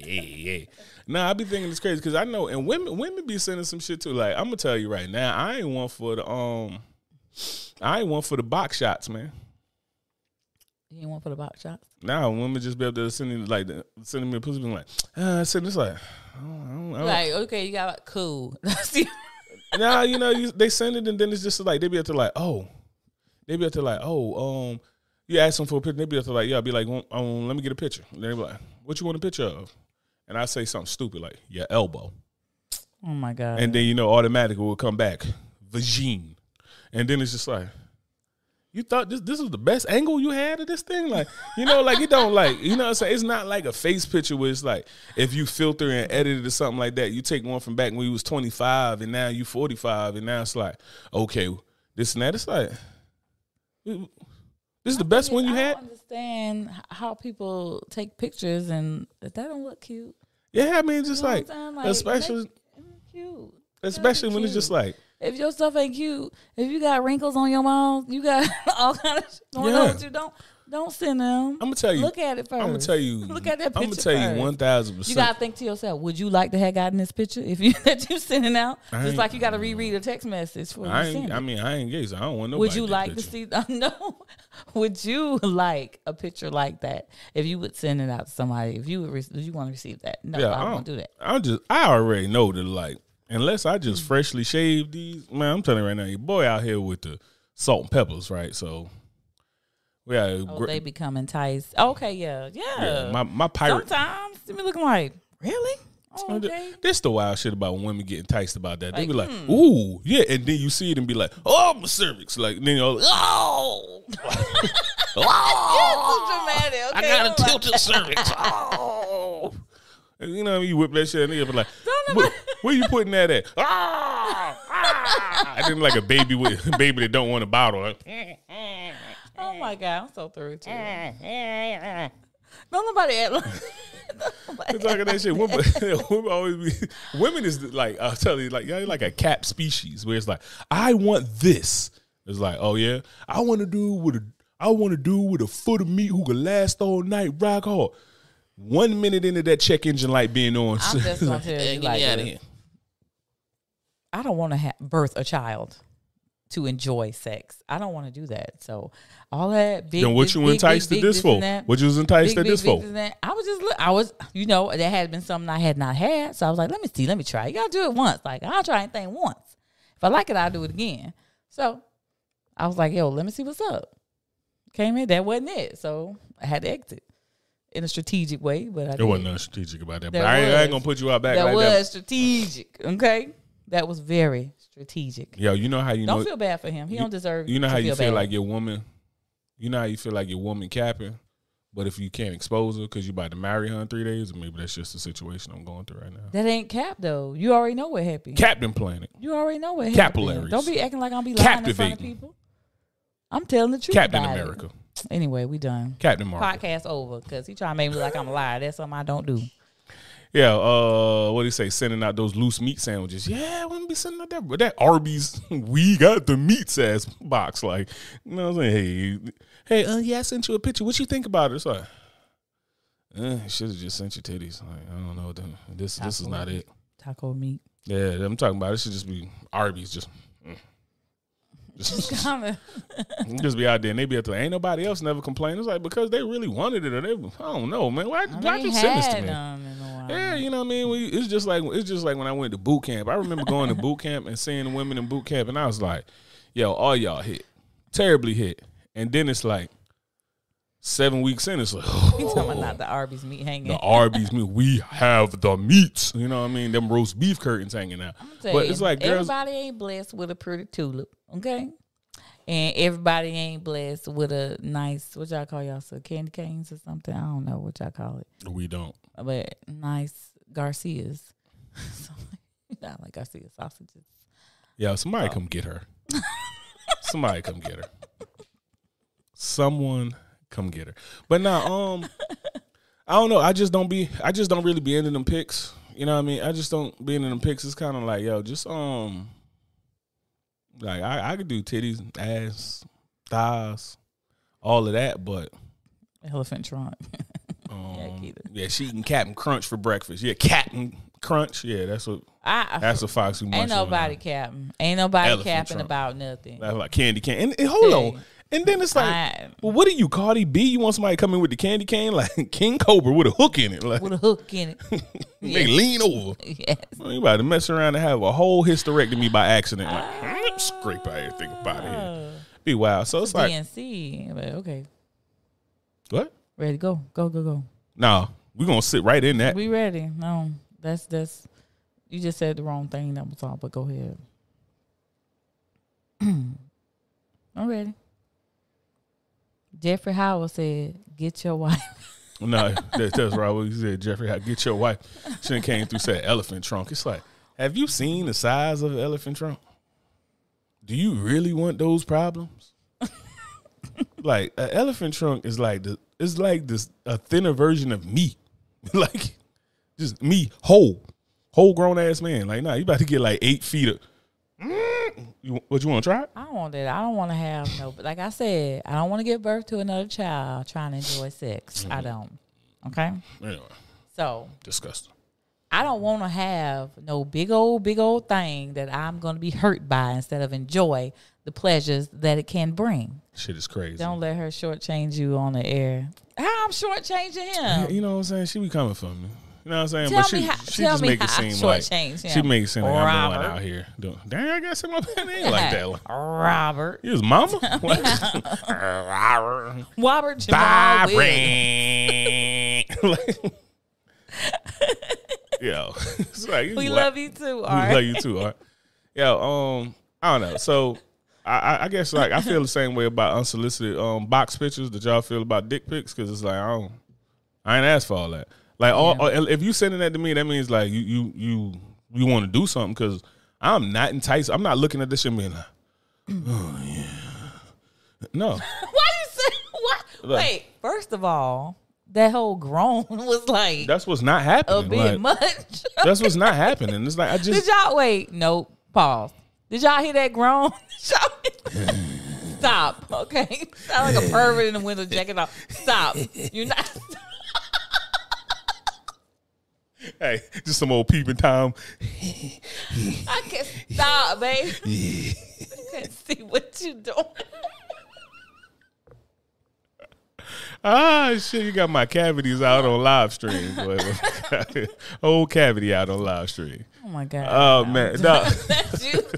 hey, hey. Nah, I be thinking it's crazy because I know, and women women be sending some shit too. Like I'm gonna tell you right now, I ain't one for the um, I ain't one for the box shots, man. You ain't want for the box shots. Now women just be able to send me like the- sending me a pussy, being like, ah, send this like, I don't, I don't, I don't. Like okay, you got like, cool. *laughs* Nah, you know, you, they send it and then it's just like they be able to like, oh, they be able to like, oh, um, you ask them for a picture, they be able to like, yeah, be like, um, um, let me get a picture. And they be like, what you want a picture of? And I say something stupid like your elbow, oh my god. and then you know automatically will come back vagine, and then it's just like. You thought this this was the best angle you had of this thing? Like, you know, like it don't like, you know what I'm saying? It's not like a face picture where it's like if you filter and edit it or something like that, you take one from back when you was 25 and now you 45 and now it's like, okay, this and that. It's like this is the best one you I had? understand how people take pictures and if that don't look cute. Yeah, I mean just You know like, what I'm saying? Like, especially make cute. especially when it's just like If your stuff ain't cute, if you got wrinkles on your mouth, you got *laughs* all kind of shit going Yeah. on you. Don't don't send them. I'm gonna tell you Look at it 1st I'm gonna tell you Look at that picture. I'm gonna tell you first. one thousand You gotta think to yourself: Would you like to have gotten this picture if you *laughs* that you sending out? I Just like you got to reread a text message for I you ain't I mean I ain't gay, so I don't want nobody Would you like picture. to see? *laughs* No. Would you like a picture like that if you would send it out to somebody? If you would, re- you want to receive that? No, Yeah, I I don't- do that. I'm just I already know that like unless I just mm. freshly shaved these man, I'm telling you right now, your boy out here with the salt and peppers, right? So got Oh, they become enticed. Okay, yeah, yeah. yeah, my my pirate. Sometimes they be looking like, really? Oh, okay. This the wild shit about women get enticed about that. They be like, hmm. "Ooh, yeah," and then you see it and be like, "Oh, my cervix!" Like then you're like, "Oh, oh, It's so dramatic. Okay, I got a I'm like- tilted cervix." *laughs* Oh, and you know you whip that shit and they be like, Don't where, *laughs* where you putting that at? *laughs* Ah, ah. I didn't like a baby with baby that don't want a bottle. Like, Oh my eh. god, I'm so through too. Eh. Don't nobody act like. *laughs* It's like *laughs* that shit. Women, *laughs* women always be, women is like I'll tell you, like y'all like a cap species where it's like I want this. It's like oh yeah, I want to do with a I want to do with a foot of meat who can last all night, rock hard. One minute into that check engine light being on, I'm just gonna tell "Hey, you get like me outta this. here." I don't want to ha- birth a child to enjoy sex. I don't want to do that. So all that big. Then what this you big, enticed big, to this big, for? and that, What you was enticed to this for? that. I was just, look- I was, you know, there had been something I had not had. So I was like, let me see, let me try. You gotta do it once. Like I'll try anything once. If I like it, I'll do it again. So I was like, yo, let me see what's up. Came in, that wasn't it. So I had to exit in a strategic way. But I There did. wasn't nothing strategic about that. There but I ain't, I ain't gonna put you out back that like was that. strategic. Okay, that was very strategic. Yo, you know how you don't know feel bad for him. He you- don't deserve. It. You know how you feel bad. like your woman. You know how you feel like your woman capping, but if you can't expose her because you about to marry her in three days, maybe that's just the situation I'm going through right now. that ain't cap though. You already know what happened. Captain Planet, you already know what happened. Capillaries. Don't be acting like I'm be lying in front of people. I'm telling the truth. Captain about it. America, Anyway, we done. Captain Marvel. Podcast over because he trying to make me like I'm a liar. That's something I don't do. Yeah, uh, what do you say? Sending out those loose meat sandwiches. Yeah, wouldn't be sending out that, but that Arby's, *laughs* we got the meat ass box. Like, you know what I'm saying? Hey, hey, uh, yeah, I sent you a picture. What you think about it? It's like, eh, should have just sent your titties. Like, I don't know. This, this is not it. Taco meat. Yeah, I'm talking about. It should just be Arby's. Just. mm. *laughs* *laughs* Just, Kinda. just be out there and they be out there. Ain't nobody else never complained. It's like because they really wanted it or they I don't know, man. Why, why you send this to me? None in a while. Yeah, you know what I mean. We, it's just like it's just like when I went to boot camp. I remember going to *laughs* boot camp and seeing the women in boot camp, and I was like, "Yo, all y'all hit, terribly hit." And then it's like seven weeks in, it's like, *laughs* You talking about the *laughs* Arby's meat hanging? the Arby's meat. We have the meats. You know what I mean? Them roast beef curtains hanging out. But you, it's like girls. everybody ain't blessed with a pretty tulip, okay? And everybody ain't blessed with a nice what y'all call y'all so candy canes or something. I don't know what y'all call it, We don't. But nice Garcias. *laughs* so, not like Garcia sausages. Yeah, Oh. somebody come get her. somebody come get her. Someone come get her. But now, um, I don't know. I just don't be. I just don't really be into them pics. You know what I mean? I just don't be into them pics. It's kind of like, yo, just um, like I, I could do titties, ass, thighs, all of that, but Elephant trunk. *laughs* yeah, she eating Captain Crunch for breakfast. Yeah, Captain Crunch. Yeah, that's what. I, That's a fox who ain't on nobody capping. Ain't nobody Elephant capping trunk. about nothing. That's like candy cane. And, and hold on. And then it's like, I- well, what are you, Cardi B? You want somebody to come in with the candy cane *laughs* like King Cobra with a hook in it? Like with a hook in it. *laughs* they lean over. yes. Well, you about to mess around and have a whole hysterectomy by accident. Like ah. *laughs* scrape out everything about it. here. Be wild. So it's like DNC. But okay. what? Ready to go. Go, go, go. No, we're gonna sit right in that. We ready. No. That's that's you just said the wrong thing, that was all, but go ahead. *clears throat* I'm ready. Jeffrey Howell said, Get your wife. *laughs* No, that, that's right. What you said, Jeffrey. How get your wife? She done came through said elephant trunk. It's like, have you seen the size of an elephant trunk? Do you really want those problems? *laughs* like an elephant trunk is like the it's like this a thinner version of me, *laughs* like just me whole, whole grown ass man. Like, nah, you about to get like eight feet of. You, what you want to try? I don't want that. I don't want to have no but like I said, I don't want to give birth to another child trying to enjoy sex. Mm-hmm. I don't. Okay? Anyway, So disgusting. I don't want to have no big old, big old thing that I'm going to be hurt by instead of enjoy the pleasures that it can bring. Shit is crazy. Don't let her shortchange you on the air. How I'm shortchanging him? You know what I'm saying? She be coming for me. You know what I'm saying? Tell but she, me how- she tell just me make it how I seem like shortchanged him. she make it seem like I'm the one out here doing. Dang, I got some up in ain't like that. Like, Robert. His mama, *laughs* Robert, Robert Jamal Williams. *laughs* Yo, *laughs* it's like, We you love you too, all we love you too. All right. Yo, um, I don't know. So I, I, I guess like I feel the same way about unsolicited um box pictures that y'all feel about dick pics because it's like I don't, I ain't asked for all that. Like all, all- if you sending that to me, that means like you you you you want to do something because I'm not enticed. I'm not looking at this shit and being like, oh yeah, no. *laughs* Why you say what? Look. Wait, first of all, that whole groan *laughs* was like That's what's not happening. a bit Like, much. that's what's not *laughs* happening. It's like I just Did y'all wait? Nope. Pause. Did y'all hear that groan? *laughs* Stop. Okay. Sound like a pervert in the window jacket off. Stop. You're not. *laughs* hey, just some old peeping tom. *laughs* I can't stop, babe. I can't see what you doing. Ah, shit, you got my cavities out on live stream. boy. Whole cavity out on live stream. Oh my god. Oh, man. *laughs* No. That's you. *laughs*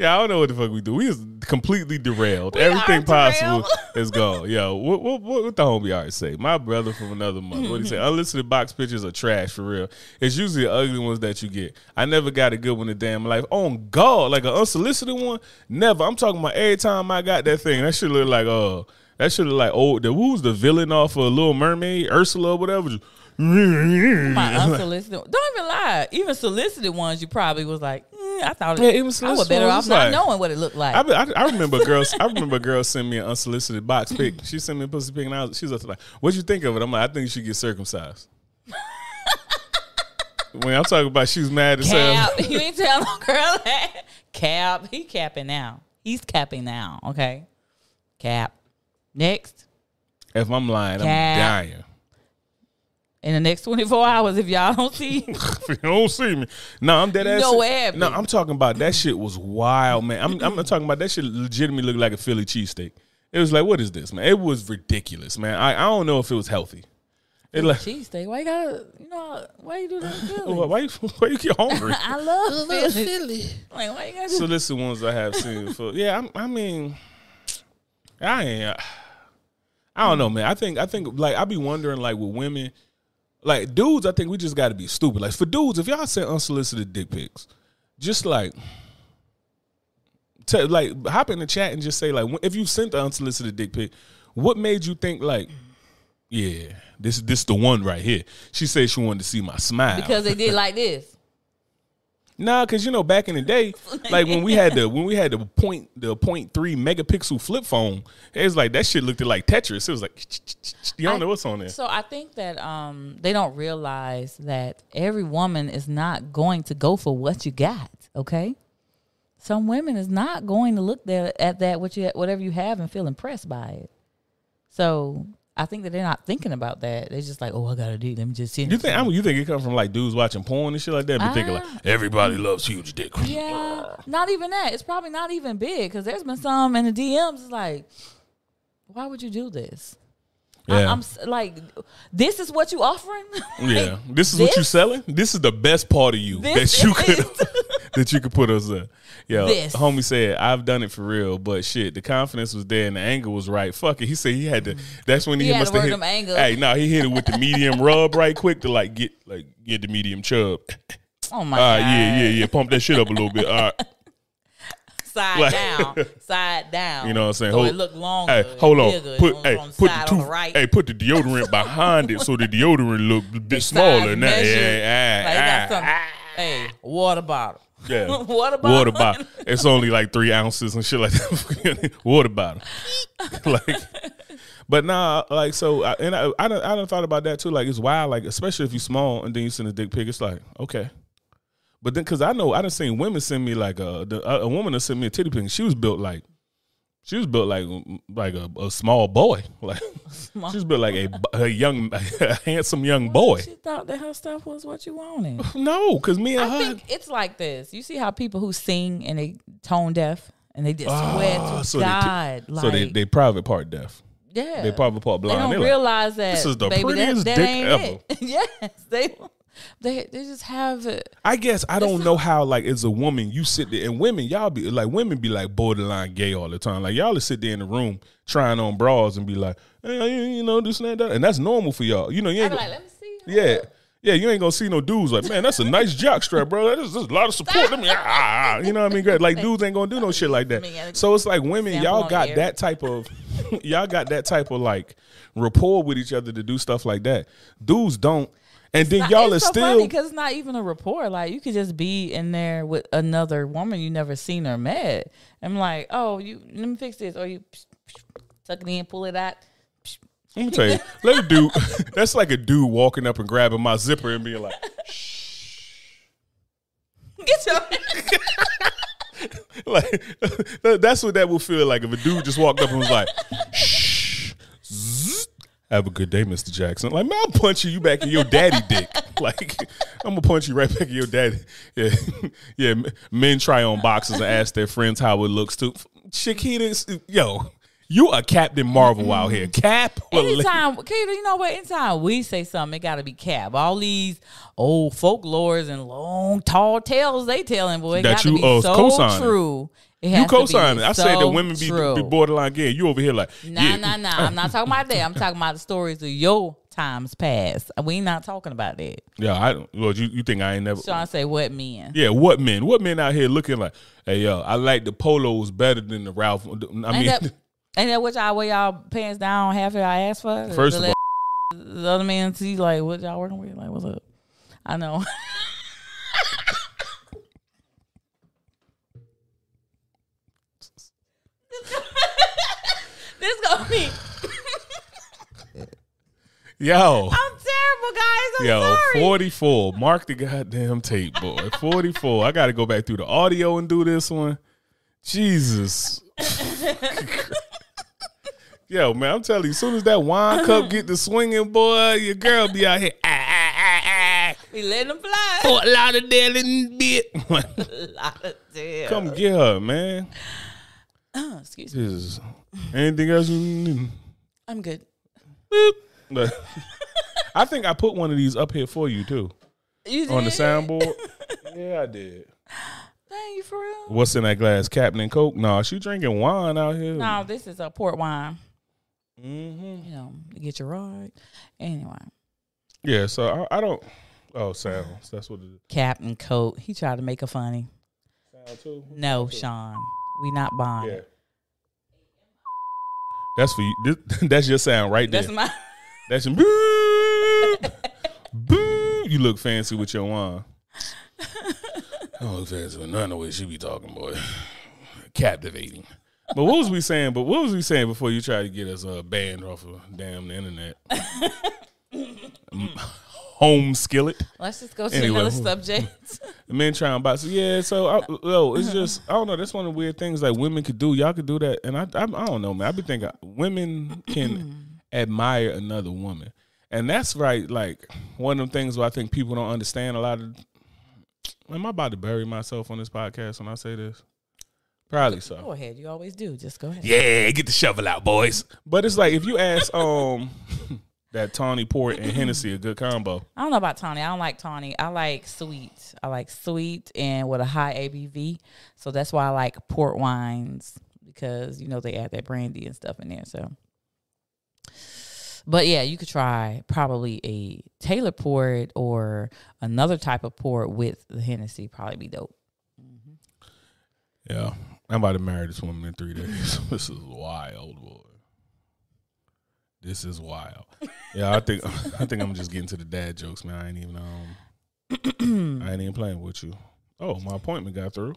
Yeah, I don't know what the fuck we do. We is completely derailed. We Everything possible derailed. *laughs* is gone. Yo, what, what, what, what the homie always say? My brother from another mother. What he say? Unlisted box pictures are trash for real. It's usually the ugly ones that you get. I never got a good one in damn life. On God, like an unsolicited one, never. I'm talking about every time I got that thing. That should look like uh, that should look like old. The who's the villain off of Little Mermaid, Ursula, or whatever. My unsolicited. Don't even lie. Even solicited ones, you probably was like, mm, I thought Yeah, it, even I was better ones, off not like- knowing what it looked like. I, be- I, I remember girls. I remember girls send me an unsolicited box pic. *laughs* She sent me a pussy pic, and I was, she was like, "What you think of it?" I'm like, "I think you should get circumcised." *laughs* when I'm talking about she was mad as hell. Cap. you ain't tell no *laughs* girl that. Cap. He capping now. He's capping now. Okay. Cap. Next. If I'm lying, I'm dying. In the next 24 hours, if y'all don't see, *laughs* If you don't see me. No, I'm dead You ass. know what. No, I'm talking about that shit was wild, man. I'm, I'm talking about that shit legitimately looked like a Philly cheesesteak. It was like, what is this, man? It was ridiculous, man. I, I don't know if it was healthy. It like, cheesesteak. Why you gotta, you know, why you do that? *laughs* Philly? why, you, why you get hungry? *laughs* I love Philly. Like, why you gotta do so this the ones I have seen. For, yeah, I'm, I mean, I ain't. I don't know, man. I think I think like I be wondering like with women, like dudes. I think we just got to be stupid. Like for dudes, if y'all send unsolicited dick pics, just like. Like hop in the chat and just say like if you sent the unsolicited dick pic, what made you think like, yeah, this this the one right here? She said she wanted to see my smile because they did like this. Nah, cause you know back in the day, *laughs* like when we had the when we had the point the point three megapixel flip phone, it was like that shit looked like Tetris. It was like you don't know what's on there. So I think that um, they don't realize that every woman is not going to go for what you got. Okay, some women is not going to look there at that what you whatever you have and feel impressed by it. So I think that they're not thinking about that. They're just like, oh, I got to do. Let me just see. You think I mean, you think it come from like dudes watching porn and shit like that? Be thinking like Ah. everybody loves huge dick. Yeah, not even that. It's probably not even big because there's been some in the DMs. Like, why would you do this? I, Yeah. I'm like, this is what you offering? *laughs* Yeah, this is what you this? selling. This is the best part of you This that you could *laughs* that you could put us in. Yo, This. homie said I've done it for real, but shit, the confidence was there and the angle was right. Fuck it, he said he had to. That's when he, He must have hit. them angles. Hey, no, he hit it with the medium rub right quick to like get like get the medium chub. oh my All right, god! yeah, yeah, yeah. Pump that shit up a little bit. All right. Side Like- down, *laughs* side down. You know what I'm saying? So Hold- it look longer. Hey, hold on. bigger Put hey, on the put the the right. hey, put the deodorant behind it so the deodorant look a bit smaller than that. measure. Yeah, Like, ah, ah, hey, water bottle. Yeah. *laughs* water bottle. Water bottle. It's only like three ounces and shit like that. *laughs* Water bottle. like, but nah, like so, I, and I, I, done, I done thought about that too. Like, it's wild. Like, especially if you small and then you send a dick pic, it's like okay. But then, cause I know I done seen women send me like a the, a, a woman that sent me a titty pic. And she was built like. She was built like like a, a small boy, *laughs* like Small. she was built like a, a young, *laughs* a handsome young boy. She thought that her stuff was what you wanted. *laughs* No, cause me and I her, think it's like this. You see how people who sing and they tone deaf and they just swear Ah, to so they God, like so they they private part deaf, yeah, they private part blind. They don't They like, realize that "This is the baby, that, prettiest that dick ever." yes, they they they just have it. I guess I don't know how like as a woman you sit there and women y'all be like women be like borderline gay all the time. Like y'all will sit there in the room trying on bras and be like, hey, you know this and that, that. and that's normal for y'all. You know you I ain't go- like, let me see. yeah. Yeah, you ain't gonna see no dudes like, man, that's a nice jock strap, bro. There's, there's a lot of support. Let me, ah, ah, ah." you know what I mean? Great. Like dudes ain't gonna do no shit like that. So it's like women, y'all got that type of, *laughs* y'all got that type of like rapport with each other to do stuff like that. Dudes don't, and then Not- y'all are so still. because it's not even a report. Like you could just be in there with another woman you never seen or met. I'm like, oh, you let me fix this, or you tuck it in, pull it out. Let me tell you, let a dude. *laughs* That's like a dude walking up and grabbing my zipper and being like, "Shh, Get your *laughs* like *laughs* that's what that would feel like if a dude just walked up and was like, Shh, zzz, "Have a good day, Mister Jackson." Like, man, I'm punching you back in your daddy dick. *laughs* Like, I'm gonna punch you right back in your daddy. Yeah, *laughs* yeah. Men try on boxes and ask their friends how it looks too. Chiquita, yo, you a Captain Marvel out here. Cap. Anytime, you know what? Anytime we say something, it got to be cap. All these old folklores and long, tall tales they telling, boy, it got to be uh, so co-signing. true. You has to be co-sign it. I say that women be, true. be borderline gay. You over here like, Nah, yeah. nah, nah. I'm not talking about that. I'm talking about the stories of your times past. We ain't not talking about that. Yeah, I don't. Well, you, you think I ain't never? So I say what men. Yeah, what men? What men out here looking like? Hey, yo, I like the polos better than the Ralph. I mean, Ain't that, *laughs* ain't that what y'all wear y'all pants down half of y'all ass for? first The of all, *laughs* the other man see like what y'all working with? Like what's up? I know. *laughs* this gonna be yo, I'm terrible, guys. so Yo, sorry. 44. Mark the goddamn tape, boy. 44. I got to go back through the audio and do this one. Jesus. *laughs* Yo, man, I'm telling you, as soon as that wine cup get to swinging, boy, your girl be out here. Ah, ah, ah, ah. We letting them fly. Fort Lauderdale in bit. A lot of damn. *laughs* Come get her, man. Excuse me. Jesus. Anything else you need? I'm good. Boop. I think I put one of these up here for you too You on the soundboard. *laughs* yeah, I did. Dang, you for real? What's in that glass? Captain Coke? No, she drinking wine out here. No, this is a port wine. Mm-hmm. You know, get your ride. Anyway, Yeah, so I, I don't. Oh, sounds. That's what it is. Captain Coke. He tried to make a funny. Sound too. No, Sean, we not buying. Yeah. That's for you. This, *laughs* that's your sound right there. That's my. That's your boo, boo. You look fancy with your wine. *laughs* I don't look fancy with none of what she be talking, boy. Captivating. But what was we saying? But what was we saying before you tried to get us uh, banned off of damn the internet? *laughs* Home skillet. Let's just go to Anyway. another subject. *laughs* The men trying. So yeah, so I, yo, it's just I don't know. That's one of the weird things like women could do. Y'all could do that, and I I, I don't know, man. I be thinking women can admire another woman, and that's right. Like one of them things where I think people don't understand a lot of. Am I about to bury myself on this podcast when I say this? Probably so. go ahead. You always do. Just go ahead. Yeah, get the shovel out, boys. But it's like if you ask um *laughs* that Tawny Port and Hennessy a good combo. I don't know about Tawny. I don't like Tawny. I like sweet. I like sweet and with a high ABV. So that's why I like port wines because you know they add that brandy and stuff in there. So, but yeah, you could try probably a Taylor port or another type of port with the Hennessy. Probably be dope. Mm-hmm. Yeah, I'm about to marry this woman in three days. *laughs* this is wild, boy. This is wild. Yeah, I think *laughs* I think I'm just getting to the dad jokes, man. I ain't even um, *clears throat* I ain't even playing with you. Oh, my appointment got through,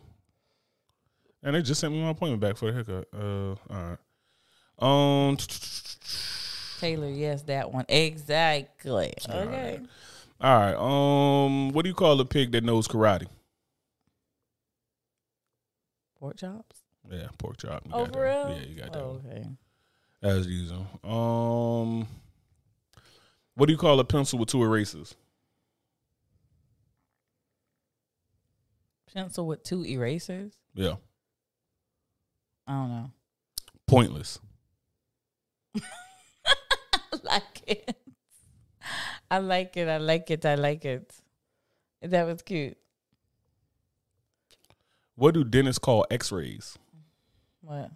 and they just sent me my appointment back for the haircut. Uh, all right. Um, Taylor, yes, that one exactly. Okay. all right. Um, what do you call a pig that knows karate? Pork chops. Yeah, pork chop. You Oh, for real? Yeah, you got that. Oh, one. As usual. Um, what do you call a pencil with two erasers? Pencil with two erasers. Yeah, I don't know. pointless. *laughs* I like it. I like it. I like it. I like it. That was cute. What do dentists call X-rays? What?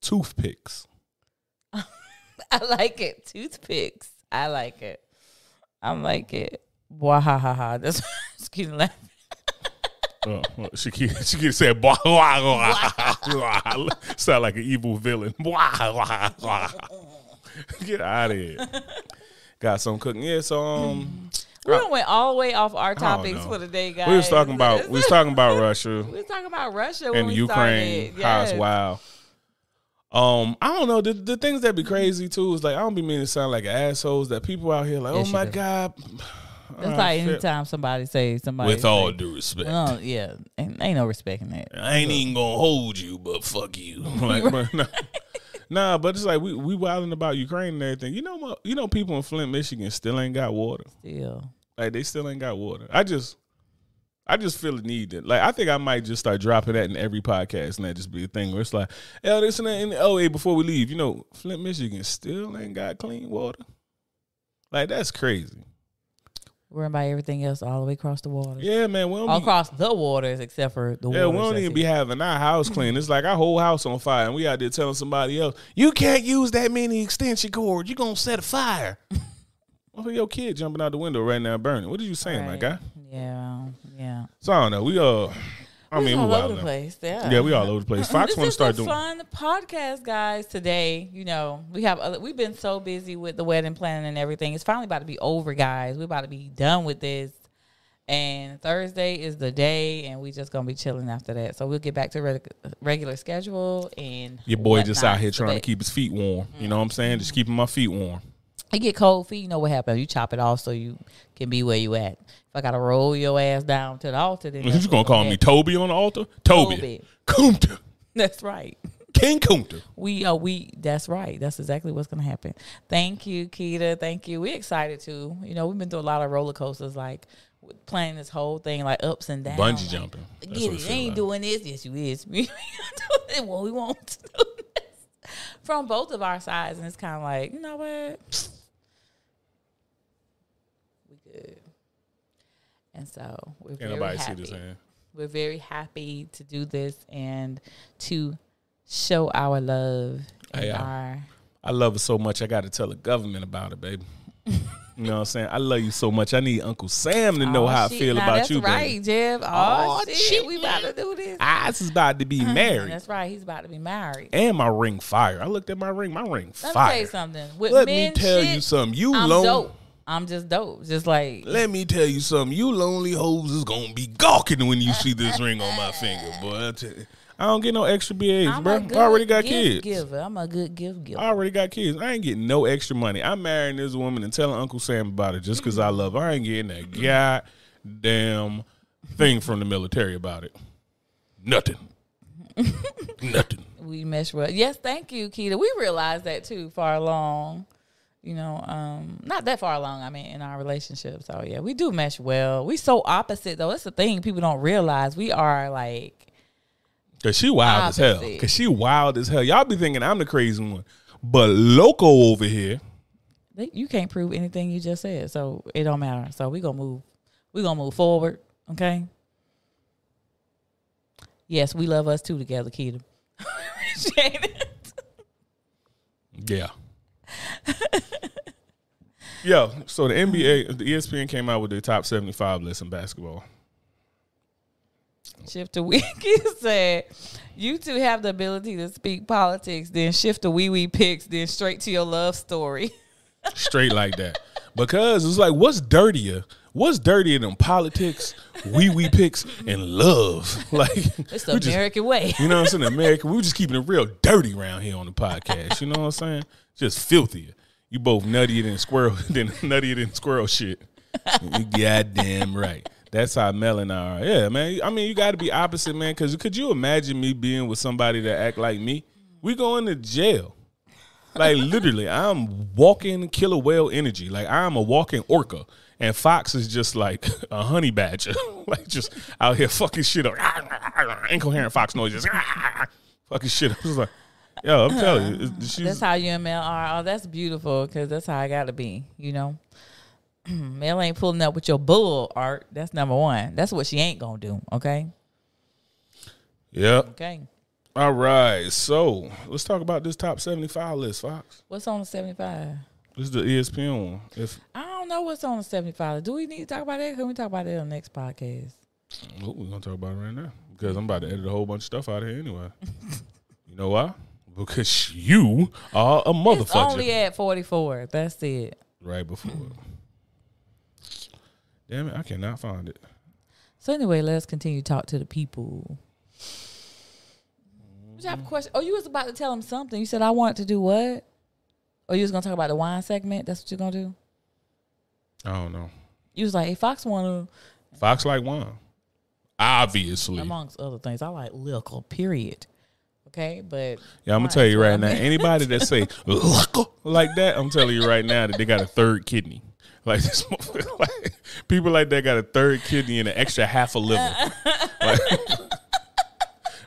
Toothpicks. *laughs* I like it. Toothpicks. I like it. I'm like it. Wah ha ha ha. That's excuse *laughs* me. *laughs* Oh, she keep, she keep saying blah, blah, blah, blah. sound like an evil villain. Blah, blah, blah. Get out of here. Got some cooking. Yeah, so um, *clears throat* We done went all the way off our topics for the day, guys. we was talking about we was talking about Russia. we was talking about Russia and Ukraine. started. How it's wild. Um, I don't know. The, the things that be crazy too is like I don't be meaning to sound like assholes. That people out here like, Yes, oh my do. god. That's Uh, like anytime somebody say somebody With all due respect, Oh yeah, ain't, ain't no respecting that. I ain't even gonna hold you, but fuck you. *laughs* like, but nah, *laughs* nah, but it's like we we wilding about Ukraine and everything. You know, what? you know, people in Flint, Michigan, still ain't got water. Still, Like they still ain't got water. I just. I just feel the need that, like, I think I might just start dropping that in every podcast, and that just be a thing where it's like, oh, this and that, and oh, hey, before we leave, you know, Flint, Michigan still ain't got clean water. Like, that's crazy. worrying about everything else all the way across the water, Yeah, man. We all be, across the waters except for the yeah, we don't even it. be having our house clean. It's like our whole house on fire, and we out there telling somebody else, you can't use that many extension cords. You're gonna set a fire. *laughs* What for your kid jumping out the window right now burning? What are you saying, my guy? Yeah, yeah. So I don't know. We uh, I We mean, all we over the place. Yeah, Yeah, we all over the place. *laughs* Fox want to start a doing. fun podcast, guys. Today, you know, we have other, we've been so busy with the wedding planning and everything. It's finally about to be over, guys. We're about to be done with this. And Thursday is the day, and we just gonna be chilling after that. So we'll get back to reg- regular schedule and Your boy just out here trying to keep his feet warm. You know what I'm saying? Just keeping my feet warm. It get cold feet. You know what happens? You chop it off so you can be where you at. If I gotta roll your ass down to the altar, then You gonna call me. Toby on the altar? Toby. Toby. Kunta. That's right. King Kunta. We uh we that's right. That's exactly what's gonna happen. Thank you, Keita. Thank you. We're excited too. You know, we've been through a lot of roller coasters, like playing this whole thing, like ups and downs. Bungee like, jumping. That's Get it. it They feel ain't like. doing this. Yes, you is. *laughs* We doing what we want to *laughs* do this. From both of our sides, and it's kind of like, you know what? We good. And so we're very happy. We're very happy to do this and to show our love and Hey, our I love it so much. I got to tell the government about it, baby. you know what I'm saying? I love you so much. I need Uncle Sam to know Oh, how I feel Now, about that's you, That's right. Jeff. Oh, Oh, shit. shit, we about to do this. I is about to be uh-huh, married. That's right. He's about to be married. and my ring fire. I looked at my ring. My ring Let me tell fire. you something. With Let me tell shit, you something. You I'm lone. dope. I'm just dope. Just like Let me tell you something. You lonely hoes is gonna be gawking when you see this ring on my finger, *laughs* boy. I. I don't get no extra BAs, bro. I already got gift kids. Giver. I'm a good gift giver. I already got kids. I ain't getting no extra money. I'm marrying this woman and telling Uncle Sam about it just because I love her. I ain't getting that *clears throat* goddamn thing from the military about it. Nothing. *laughs* Nothing. we mesh well. Yes, thank you, Keita. We realized that too far along. You know, um, not that far along. I mean, in our relationship. So yeah, we do mesh well. We so opposite though. That's the thing people don't realize. We are like Cause she wild as hell. Cause she wild as hell. Y'all be thinking I'm the crazy one, but Loco over here. you can't prove anything you just said, so it don't matter. So we gonna move. We gonna move forward. Okay. Yes, we love us too together, Keita. *laughs* Appreciate it. Yeah. *laughs* Yo, so the NBA, the ESPN came out with the top 75 list in basketball. Shift to Wiki *laughs* said, "You two have the ability to speak politics, then shift to wee wee picks, then straight to your love story." *laughs* Straight like that. Because it's like, what's dirtier? What's dirtier than politics, wee wee picks, and love? *laughs* Like, It's the just- American way. you know what I'm saying? America, We're just keeping it real dirty around here on the podcast. You know what I'm saying? Just filthier. You both nuttier than squirrel, *laughs* than nuttier than squirrel shit. You goddamn right. That's how Mel and I are. Yeah, man. I mean, you got to be opposite, man. Because could you imagine me being with somebody that act like me? We going to jail. Like literally, I'm walking killer whale energy. Like I'm a walking orca, and Fox is just like a honey badger, *laughs* like just out here fucking shit up, *laughs* incoherent fox noises, *laughs* fucking shit. up. I was like, yo, I'm telling you, That's how you and Mel are. Oh, that's beautiful because that's how I got to be. You know, *clears throat* Mel ain't pulling up with your bull art. That's number one. That's what she ain't gonna do. Okay, yep. okay. All right, so let's talk about this top 75 list, Fox. What's on the seventy five? This is the ESPN one. If I don't know what's on the seventy five. Do we need to talk about that? Can we talk about that on the next podcast? oh, we're gonna talk about it right now because I'm about to edit a whole bunch of stuff out of here anyway. *laughs* you know why? Because you are a motherfucker. It's only at forty four. That's it. right before. Damn it, I cannot find it. So anyway, let's continue to talk to the people. Did you have a mm-hmm. question? Oh, you was about to tell them something. You said I want to do what? Or you was gonna talk about the wine segment? That's what you're gonna do? I don't know. You was like, hey, Fox wanna Fox like wine, obviously. amongst other things. I like liquor, period. Okay, but Yeah, I'm gonna tell you right now. Anybody that say *laughs* "Luck" like that, I'm telling you right now that they got a third kidney. Like this, *laughs* like, people like that got a third kidney and an extra half a liver. *laughs* Like,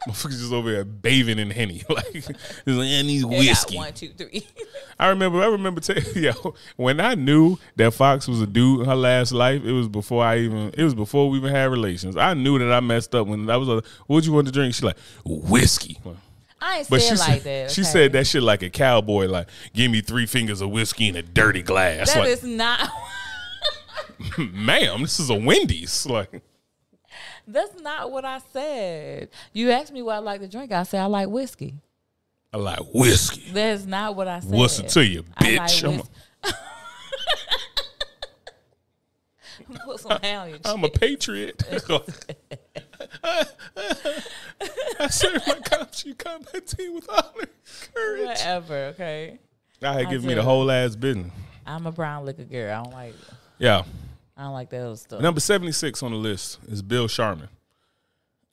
*laughs* motherfuckers just over there bathing in henny. *laughs* Like, it's like I need got whiskey. one, two, three. *laughs* I remember. I remember. T- yo, when I knew that Fox was a dude in her last life, it was before I even. It was before we even had relations. I knew that I messed up when I was. A, what you want to drink? She's like whiskey. I ain't But she like said that. she said that shit like a cowboy. Like, give me three fingers of whiskey in a dirty glass. That like, is not. ma'am, this is a Wendy's. Like, That's not what I said. You asked me what I like to drink. I said I like whiskey. I like whiskey. That's not what I said. What's it to you, I bitch? like I'm, *laughs* Put some hair on your a, I'm a patriot. *laughs* I serve my country combat team with honor, courage. Whatever. Okay. I had I given me the whole ass business. I'm a brown liquor girl. I don't like. Yeah. I don't like that other stuff. Number 76 on the list is Bill Sharman.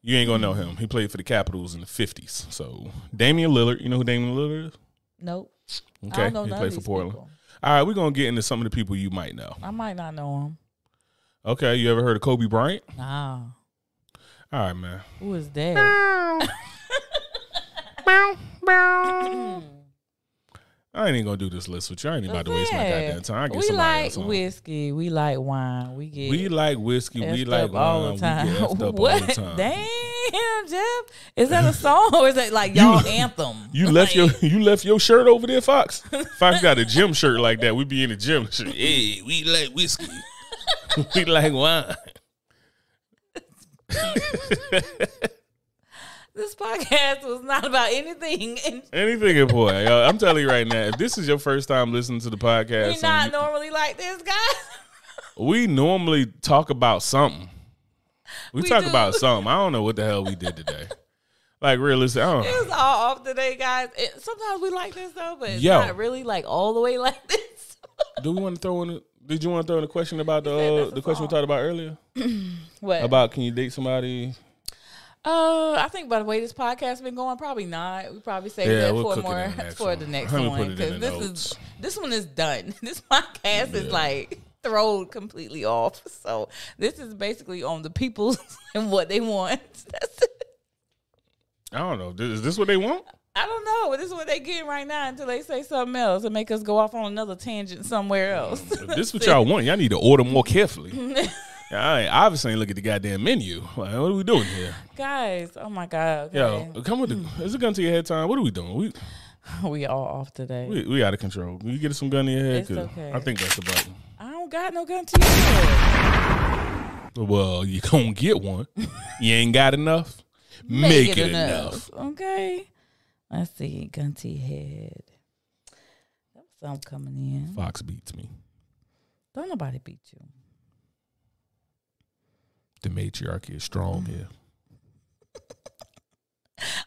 You ain't gonna know him. He played for the Capitols in the 50s. So Damian Lillard, you know who Damian Lillard is? Nope. I Okay, don't know he played for Portland. people. All right, we're gonna get into some of the people you might know. I might not know him. Okay, you ever heard of Kobe Bryant? Nah. All right, man. Who is that? *laughs* *laughs* I ain't even gonna do this list with you. I ain't about to waste my goddamn time. I get we like whiskey. We like wine. We get We like whiskey. We like wine. the time. We get up what? *laughs* all the time. Damn, Jeff. Is that a *laughs* song or is that like y'all *laughs* anthem? You left your you left your shirt over there, Fox. Fox got a gym shirt like that. We be in the gym. Hey, we like whiskey. we like wine. This podcast was not about anything. *laughs* Anything important. Yo, I'm telling you right now, if this is your first time listening to the podcast, we podcast, not and normally like this, guys. *laughs* we normally talk about something. We, We talk do. about something. I don't know what the hell we did today. Like realistic, I don't It was all off today, guys. It, sometimes we like this though, but it's Yo. not really like all the way like this. *laughs* Do we want to throw in? A, did you want to throw in a question about the uh, the question we talked about earlier *clears throat* what? about can you date somebody? Uh, I think by the way this podcast's been going, probably not. We probably save Yeah, that we'll for more the *laughs* next for one. the next one put it in because this notes. is this one is done. *laughs* This podcast is like thrown completely off. So this is basically on the people *laughs* and what they want. That's it. I don't know. Is this what they want? I don't know. This is what they get right now until they say something else and make us go off on another tangent somewhere else. If this is what y'all want, y'all need to order more carefully. I obviously ain't look at the goddamn menu. Like, what are we doing here? *laughs* Guys, oh my god. Okay. Yo, come with the. Mm. Is it gun to your head time? What are we doing? We *laughs* we all off today. we, we out of control. Can you get some gun to your head? It's okay. I think that's the button. I don't got no gun to your head. Well, you gonna get one. you ain't got enough. *laughs* Make, it, enough. Okay. Let's see. Gun to your head. That was something coming in. Fox beats me. Don't nobody beat you. The matriarchy is strong here. *laughs*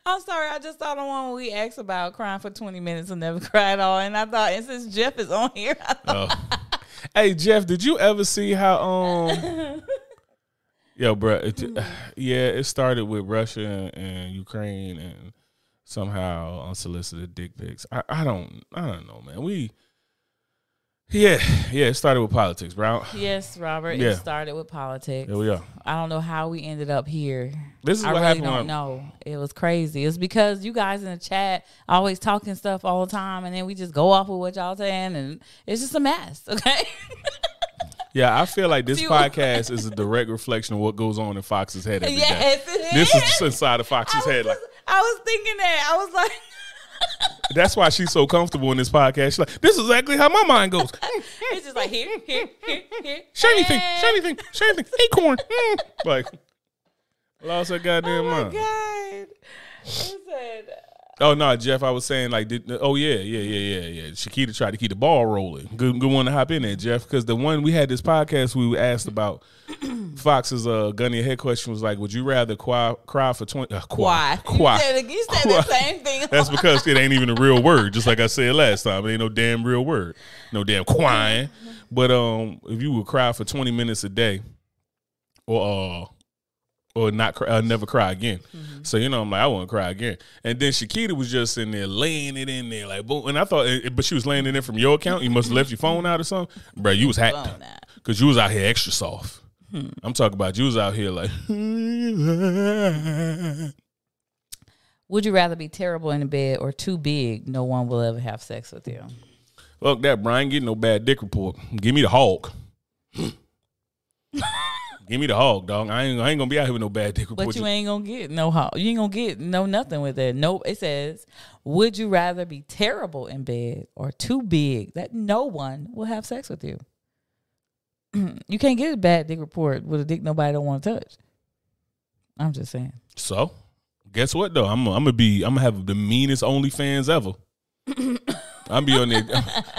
I'm sorry. I just saw the one we asked about crying for 20 minutes and never *laughs* cried at all. And I thought, and since Jeff is on here, Oh. hey Jeff, did you ever see how um *laughs* Yo, bro, it, *sighs* yeah, it started with Russia and Ukraine and somehow unsolicited dick pics. I, I don't I don't know, man. We Yeah, yeah, it started with politics, bro. yes, Robert, Yeah. it started with politics. Here we are. I don't know how we ended up here. This is I what really happened don't know. It was crazy. It's because you guys in the chat always talking stuff all the time, and then we just go off with what y'all saying, and it's just a mess. *laughs* Okay. Yeah, I feel like this podcast is a direct reflection of what goes on in Fox's head every day. yes, it This is. is inside of Fox's was, head. Like I was thinking that. I was like, *laughs* that's why she's so comfortable in this podcast. She's like, this is exactly how my mind goes. *laughs* it's just like here, here, here, here. Shiny thing, shiny thing, shiny thing, acorn. *laughs* Like, lost her goddamn Oh my mind. god! Listen, Oh no, Jeff, I was saying like, did, oh yeah, yeah, yeah, yeah, yeah. Shakita tried to keep the ball rolling. Good, good one to hop in there, Jeff, because the one we had this podcast we were asked about Fox's uh gunny head question was like, would you rather cry, cry for twenty? Uh, why? Quai. You said, you said the same thing. *laughs* That's because it ain't even a real word. Just like I said last time, it ain't no damn real word. No damn crying. But um, if you would cry for twenty minutes a day, or uh, or not cry, uh, never cry again. So you know, I'm like, I won't cry again. And then Shakita was just in there laying it in there, like, boom. And I thought, eh, but she was laying it in from your account. You must have left your phone out or something, bro. You was hacked because you was out here extra soft. I'm talking about you was out here like. *laughs* Would you rather be terrible in the bed or too big? No one will ever have sex with you. Fuck that, Brian. Get no bad dick report. Give me the hog. *laughs* Give me the hog, dog. I ain't, I ain't gonna be out here with no bad dick report. But you ain't gonna get no ho- you ain't gonna get no nothing with it. Nope. It says, would you rather be terrible in bed or too big that no one will have sex with you? *clears throat* you can't get a bad dick report with a dick nobody don't want to touch. I'm just saying. so, guess what though? I'm, I'm gonna be. I'm gonna have the meanest OnlyFans ever. *coughs* I'm be on there.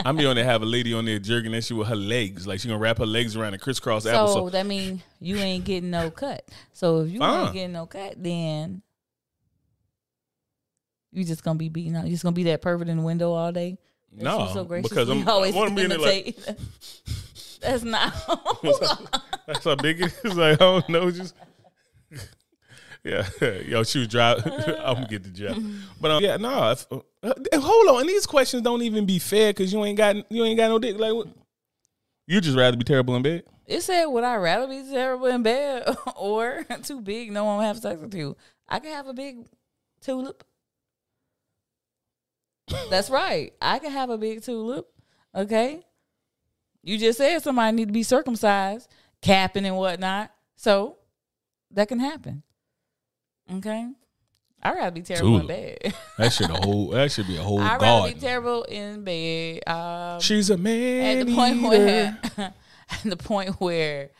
I'm be on there. Have a lady on there jerking that shit with her legs, like she gonna wrap her legs around and crisscross So applesauce. that mean you ain't getting no cut. So if you Fine. ain't getting no cut, then you just gonna be beating out. You just gonna be that pervert in the window all day, that No, so because I'm always I want to be in it like. *laughs* That's not. *laughs* that's how big it is. *laughs* Like I don't know, just *laughs* yeah. Yo, she was driving. I'm gonna get the job, but um, yeah, no. If, uh, hold on, and these questions don't even be fair because you ain't got you ain't got no dick. Like, what? you just rather be terrible in bed. It said, "Would I rather be terrible in bed or too big? No one will have sex with you. I can have a big tulip. That's right. I can have a big tulip. Okay. You just said somebody need to be circumcised, capping and whatnot. So that can happen. Okay. I'd rather be terrible in bed. That should a whole. That should be a whole *laughs* I'd rather be terrible in bed. Um, She's a man. at the point eater. where *laughs* at the point where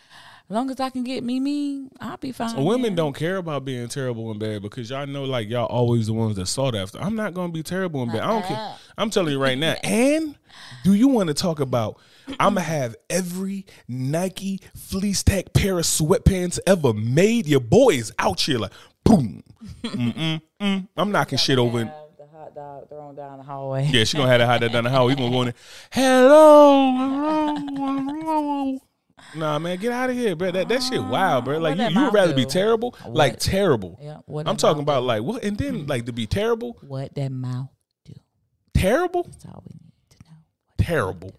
as long as I can get me me, I'll be fine. Women don't care about being terrible in bed because y'all know, like y'all always the ones that sought after. I'm not gonna be terrible in bed. I don't care. I'm telling you right now. *laughs* And do you want to talk about? I'm gonna have every Nike fleece tech pair of sweatpants ever made. Your boys out here like boom. Mm-mm, mm. I'm knocking shit over. in- Have the hot dog thrown down the hallway. Yeah, she gonna have that hot that down the hall. We gonna go in there. Hello, hello, *laughs* *laughs* hello. Nah, man, get out of here, bro. That that shit wild, bro. Like you, you would rather be do? terrible, like terrible. Yeah, what I'm talking about do. like what, and then hmm. like to be terrible, what that mouth do. terrible, That's all we need to know. terrible.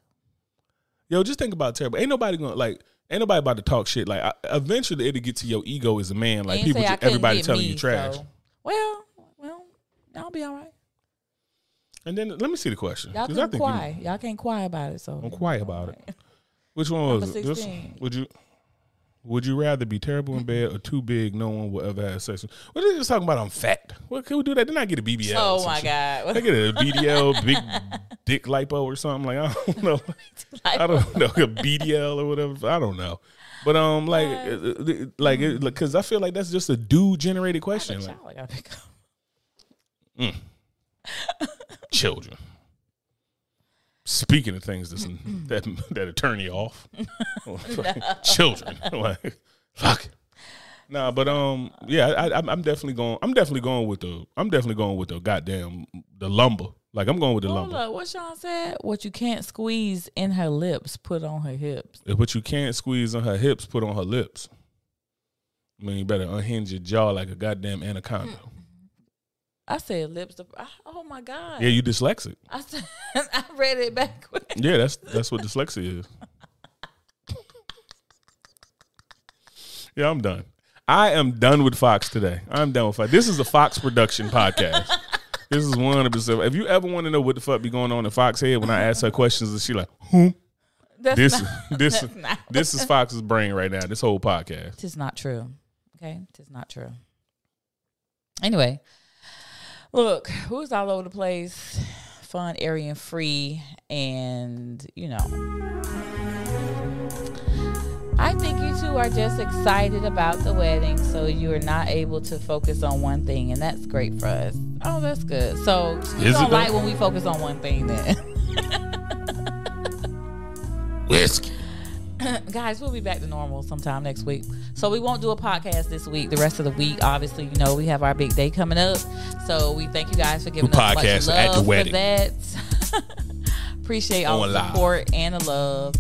Yo, just think about terrible. Ain't nobody gonna like. Ain't nobody about to talk shit. Like I, eventually, it'll get to your ego as a man. Like people, say I ju- couldn't everybody telling me, you trash. so- Well, well, I'll be all right. And then let me see the question. Y'all 'cause I can think you- quiet. Y'all can't quiet about it. So I'm quiet about it. *laughs* Which one was it? This- 16. would you would you rather be terrible in bed or too big? No one will ever have sex. with? What are they just talking about? I'm fat. What can we do that? Then I get a BBL. Oh my shit. god. I get a *laughs* BDL, big dick lipo or something. Like I don't *laughs* know. I don't know a BDL or whatever. I don't know. But um, like, uh, uh, like, because I feel like that's just a dude generated question. Like, Child, I gotta pick up. *laughs* children. Speaking of things that's, that *laughs* that you off, *laughs* children. *laughs* like, fuck. Nah, but um, yeah, I, I, I'm definitely going. I'm definitely going with the. I'm definitely going with the goddamn the lumber. Like I'm going with the Hold lumber. up, what Sean said? What you can't squeeze in her lips, put on her hips. What you can't squeeze on her hips, put on her lips. I mean, you better unhinge your jaw like a goddamn anaconda. I said lips. To, oh my god! Yeah, you dyslexic. I said *laughs* I read it backwards. *laughs* Yeah, that's that's what dyslexia is. Yeah, I'm done. I am done with Fox today. I'm done with Fox. This is a Fox production podcast. This is one of the. If you ever want to know what the fuck be going on in Fox head when I ask her questions, and she like, who? That's This not, *laughs* this not. this is Fox's brain right now. This whole podcast. Tis not true. Okay, tis not true. Anyway, look, who's all over the place, fun, airy, and free, and you know. I think you two are just excited about the wedding, so you are not able to focus on one thing, and that's great for us. Oh, that's good. So you Is don't like when we focus on one thing, then. *laughs* Whiskey. *clears throat* guys we'll be back to normal sometime next week. So we won't do a podcast this week. The rest of the week obviously you know we have our big day coming up. So we thank you guys for giving We'll us much podcast love at the for wedding. that. *laughs* Appreciate all the live. support and the love.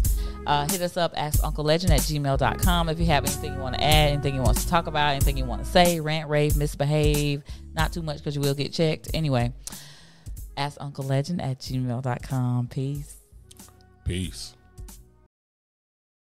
Uh, hit us up ask uncle legend at gmail.com if you have anything you want to add anything you want to talk about anything you want to say rant rave misbehave not too much because you will get checked. Anyway ask uncle legend at gmail.com peace. Peace.